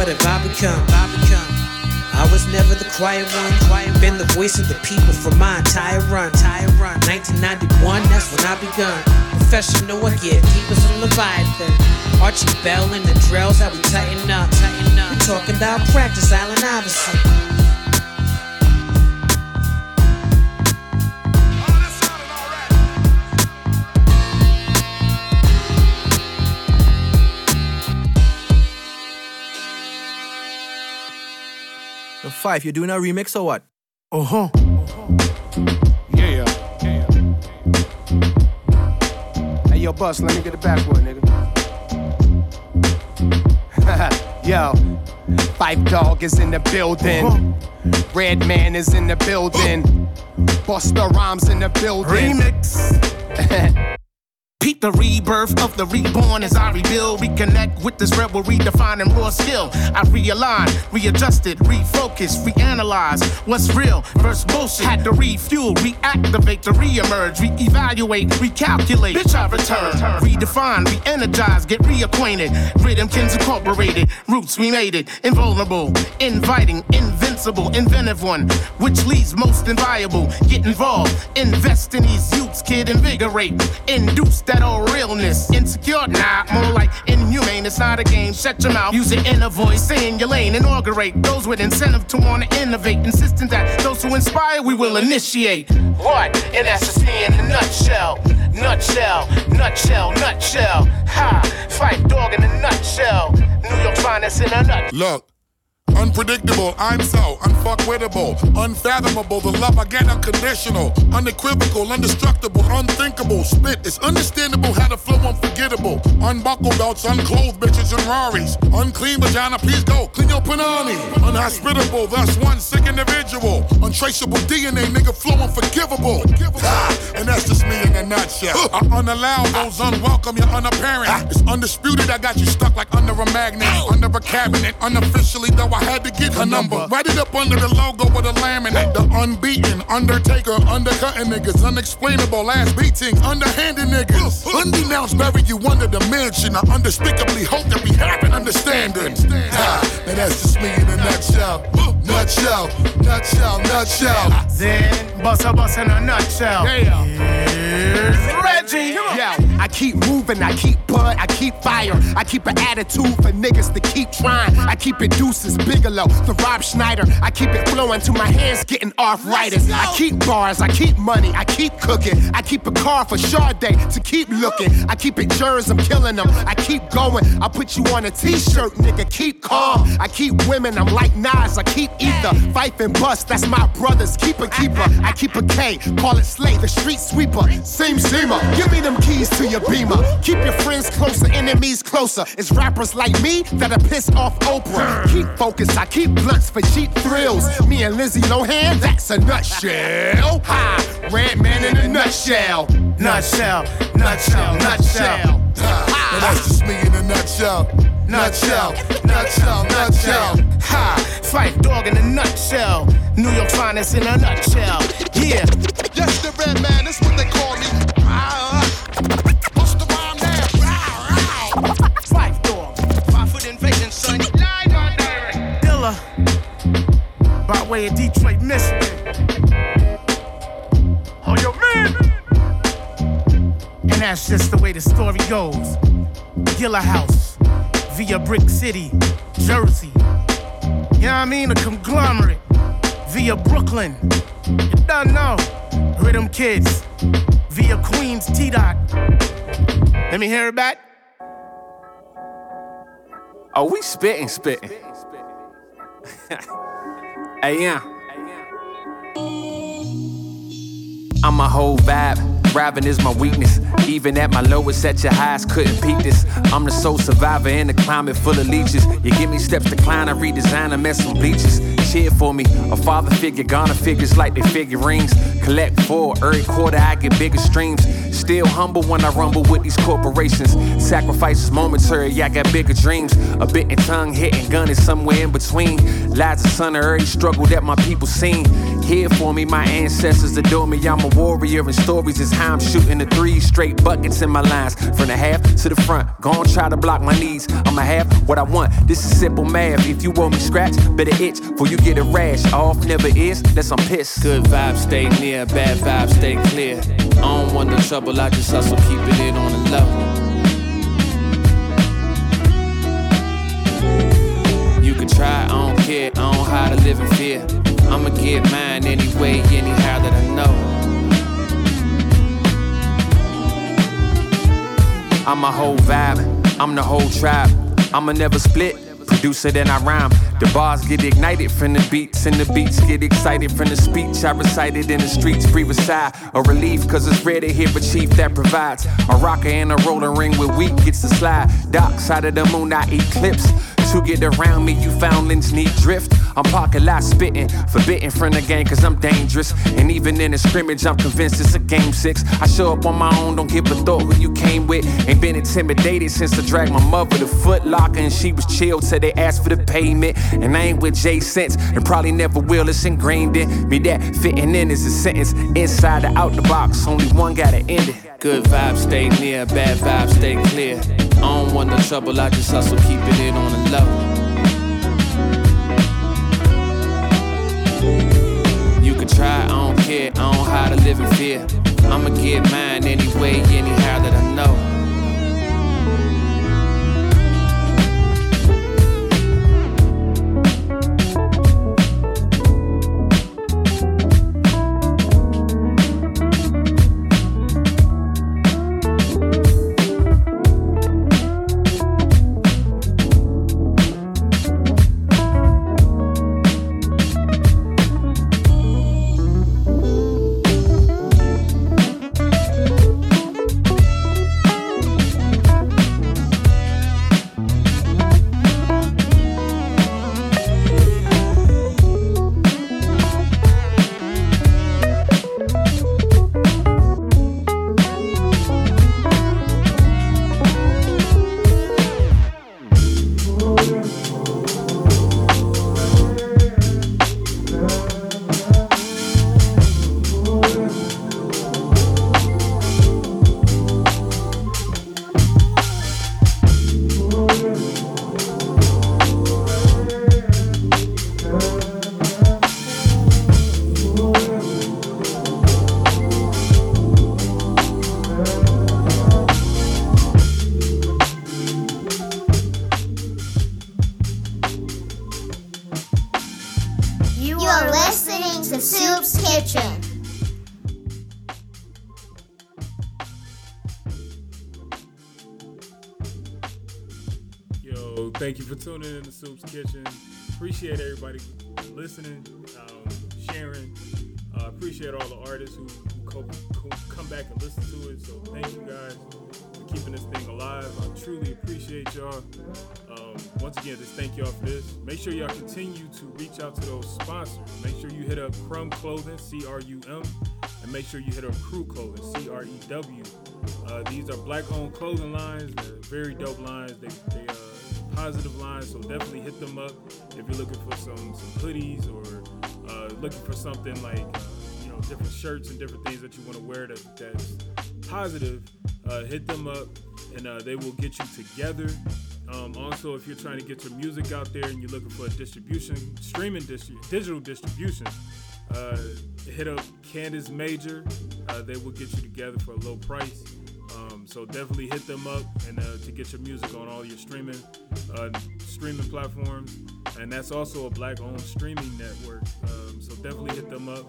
What have I become? I become. I was never the quiet one. quiet Been the voice of the people for my entire run. Entire run. 1991, that's when I begun. Professional, I get deep as a Leviathan. Archie Bell and the Drells, how we tighten up. Tighten up. We talking about practice, Allen Iverson. Yo, Phife, you're doing a remix or what? Uh huh. Yeah, yeah. Hey, yo, Bus, let me get the backwood, nigga. yo, Phife Dawg is in the building. Redman is in the building. Busta Rhymes in the building. Remix. Pete the rebirth of the reborn as I rebuild. Reconnect with this rebel, redefining raw skill. I realign, readjusted, refocus, reanalyze what's real versus bullshit. Had to refuel, reactivate to reemerge, reevaluate, recalculate. Bitch, I return, redefine, re-energize, get reacquainted. Rhythmkins Incorporated, roots we made it. Invulnerable, inviting, invincible, inventive one, which leads most inviolable. Get involved, invest in these youths, kid, invigorate, induce that old realness. Insecure, nah, more like inhumane. It's not a game. Shut your mouth, use your inner voice, stay in your lane, inaugurate those with incentive to wanna innovate, insisting that those who inspire we will initiate. What? And that's just me in a nutshell. Nutshell, nutshell, nutshell. Ha! Phife Dawg in a nutshell. New York finest in a nutshell. Look. Unpredictable, I'm so unfuckwittable, unfathomable. The love I get unconditional, unequivocal, indestructible, unthinkable. Spit is understandable, how to flow unforgettable. Unbuckle belts, unclothed bitches and Raris. Unclean vagina, please go clean your panani. Unhospitable, thus one sick individual. Untraceable DNA, nigga, flow unforgivable. And that's just me in a nutshell. I unallow those unwelcome, you're unapparent. It's undisputed, I got you stuck like under a magnet, under a cabinet. Unofficially, though, I had to get her number. Write it up under the logo with a laminate. The unbeaten, undertaker, undercutting niggas. Unexplainable ass beatings, underhanded niggas. Undenounced, bury you under the mansion. I undespicably hope that we have an understanding. Ah, and that's just me in a nutshell. Nutshell, nutshell, nutshell. Then, bust a bust in a nutshell. Here's Reggie. Yo, I keep moving, I keep bud, I keep fire. I keep an attitude for niggas to keep trying. I keep it deuces, Bigalow, the Rob Schneider. I keep it flowing till my hands getting arthritis. I keep bars, I keep money, I keep cooking. I keep a car for Sade to keep looking. I keep it jurors, I'm killing them. I keep going, I put you on a t-shirt, nigga, keep calm. I keep women, I'm like Nas, I keep ether. Phife and bust, that's my brothers, keeper, keeper. I keep a K, call it Slay, the street sweeper. Seamer, give me them keys to your beamer. Keep your friends closer, enemies closer. It's rappers like me that are pissed off Oprah. Keep focused, I keep blunts for cheap thrills. Me and Lizzie Lohan, that's a nutshell. Ha, Redman in a nutshell. Nutshell, nutshell, nutshell. Ha! And that's just me in a nutshell. Nutshell, nutshell, nutshell. Ha! Phife Dawg in a nutshell. New York finest in a nutshell. Yeah. Yes, the Redman, that's what they call me. What's the rhyme now? Phife Dawg. Five foot invasion, son. Live on direct. Dilla. By way of Detroit, Michigan. Oh, yo, man. And that's just the way the story goes. Gilla House, via Brick City, Jersey. You know what I mean? A conglomerate via Brooklyn. You don't know. Rhythm Kids via Queens T Dot. Let me hear it back. Oh, we spitting, spitting. hey, yeah. I'm a whole vibe. Rapping is my weakness. Even at my lowest, at your highs, couldn't peak this. I'm the sole survivor in a climate full of leeches. You give me steps to climb, I redesign them mess some bleachers. Cheer for me, a father figure, Ghana figures like they figurines. Collect four, every quarter I get bigger streams. Still humble when I rumble with these corporations. Sacrifices momentary, I got bigger dreams. A bit in tongue, hitting gun is somewhere in between. Lies the son of every struggle that my people seen. Here for me, my ancestors adore me. I'm a warrior, and stories is how I'm shooting the three straight buckets in my lines. From the half to the front, gon' try to block my knees. I'ma have what I want. This is simple math. If you want me scratch, better itch before you get a rash. Off never is, that's I'm pissed. Good vibes stay near, bad vibes stay clear. I don't want no trouble, I just hustle, keeping it on the level. You can try, I don't care, I don't how to live in fear. I'ma get mine anyway, anyhow that I know. I'm a whole vibe, I'm the whole tribe. I'ma never split, producer then I rhyme. The bars get ignited from the beats, and the beats get excited from the speech I recited in the streets. Breathe a sigh, a relief, cause it's rare to hear a chief that provides. A rocker and a rolling ring with weak gets the slide. Dark side of the moon, I eclipse. To get around me, you foundlings need drift. I'm parking lot spitting, forbidden from the game, cause I'm dangerous. And even in a scrimmage, I'm convinced it's a game six. I show up on my own, don't give a thought who you came with. Ain't been intimidated since I dragged my mother to Foot Locker and she was chilled till they asked for the payment. And I ain't with Jay since, and probably never will. It's ingrained in me that fitting in is a sentence. Inside or out the box, only one gotta end it. Good vibes stay near, bad vibes stay clear. I don't want no trouble, I just hustle, keep it in on the low. You can try, I don't care, I don't how to live in fear. I'ma get mine anyway, anyhow that I know. Soops Kitchen. Appreciate everybody listening, um, sharing. Uh, appreciate all the artists who, who, co- who come back and listen to it. So thank you guys for keeping this thing alive. I truly appreciate y'all. Um, once again, just thank y'all for this. Make sure y'all continue to reach out to those sponsors. Make sure you hit up Crumb Clothing, C R U M, and make sure you hit up Crew Clothing, C R E W. Uh, these are black-owned clothing lines. They're very dope lines. They, they uh, positive lines, so definitely hit them up if you're looking for some some hoodies or uh, looking for something like uh, you know different shirts and different things that you want to wear that that's positive. Uh, hit them up, and uh, they will get you together. Um, also, if you're trying to get your music out there and you're looking for a distribution, streaming distri- digital distribution, uh, hit up Candace Major. Uh, they will get you together for a low price. Um, so definitely hit them up and uh, to get your music on all your streaming uh, streaming platforms. And that's also a black-owned streaming network. Um, so definitely hit them up.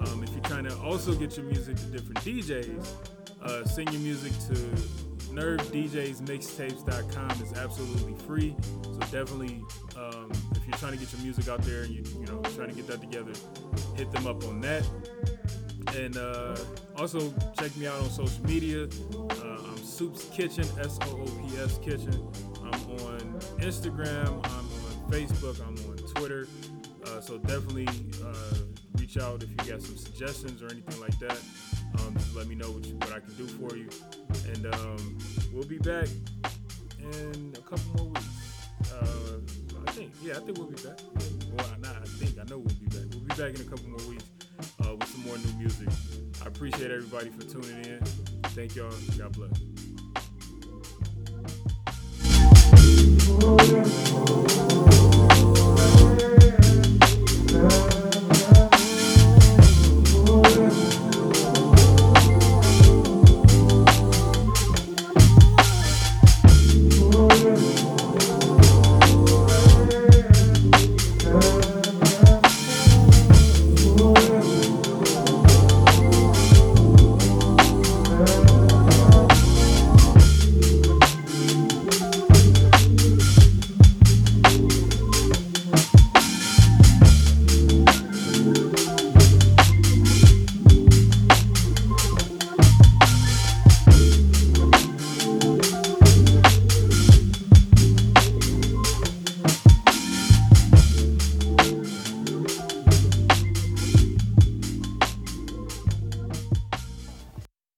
Um, if you're trying to also get your music to different DJs, uh, send your music to nervedjsmixtapes.com. It's absolutely free. So definitely, um, if you're trying to get your music out there and you you know trying to get that together, hit them up on that. And uh, also check me out on social media. Uh, I'm Soops Kitchen, S O O P S Kitchen. I'm on Instagram. I'm on Facebook. I'm on Twitter. Uh, so definitely uh, reach out if you got some suggestions or anything like that. Um, just let me know what, you, what I can do for you. And um, we'll be back in a couple more weeks. Uh, I think, yeah, I think we'll be back. Well, not I think, I know we'll be back. We'll be back in a couple more weeks uh, with some more new music. I appreciate everybody for tuning in. Thank y'all. God bless.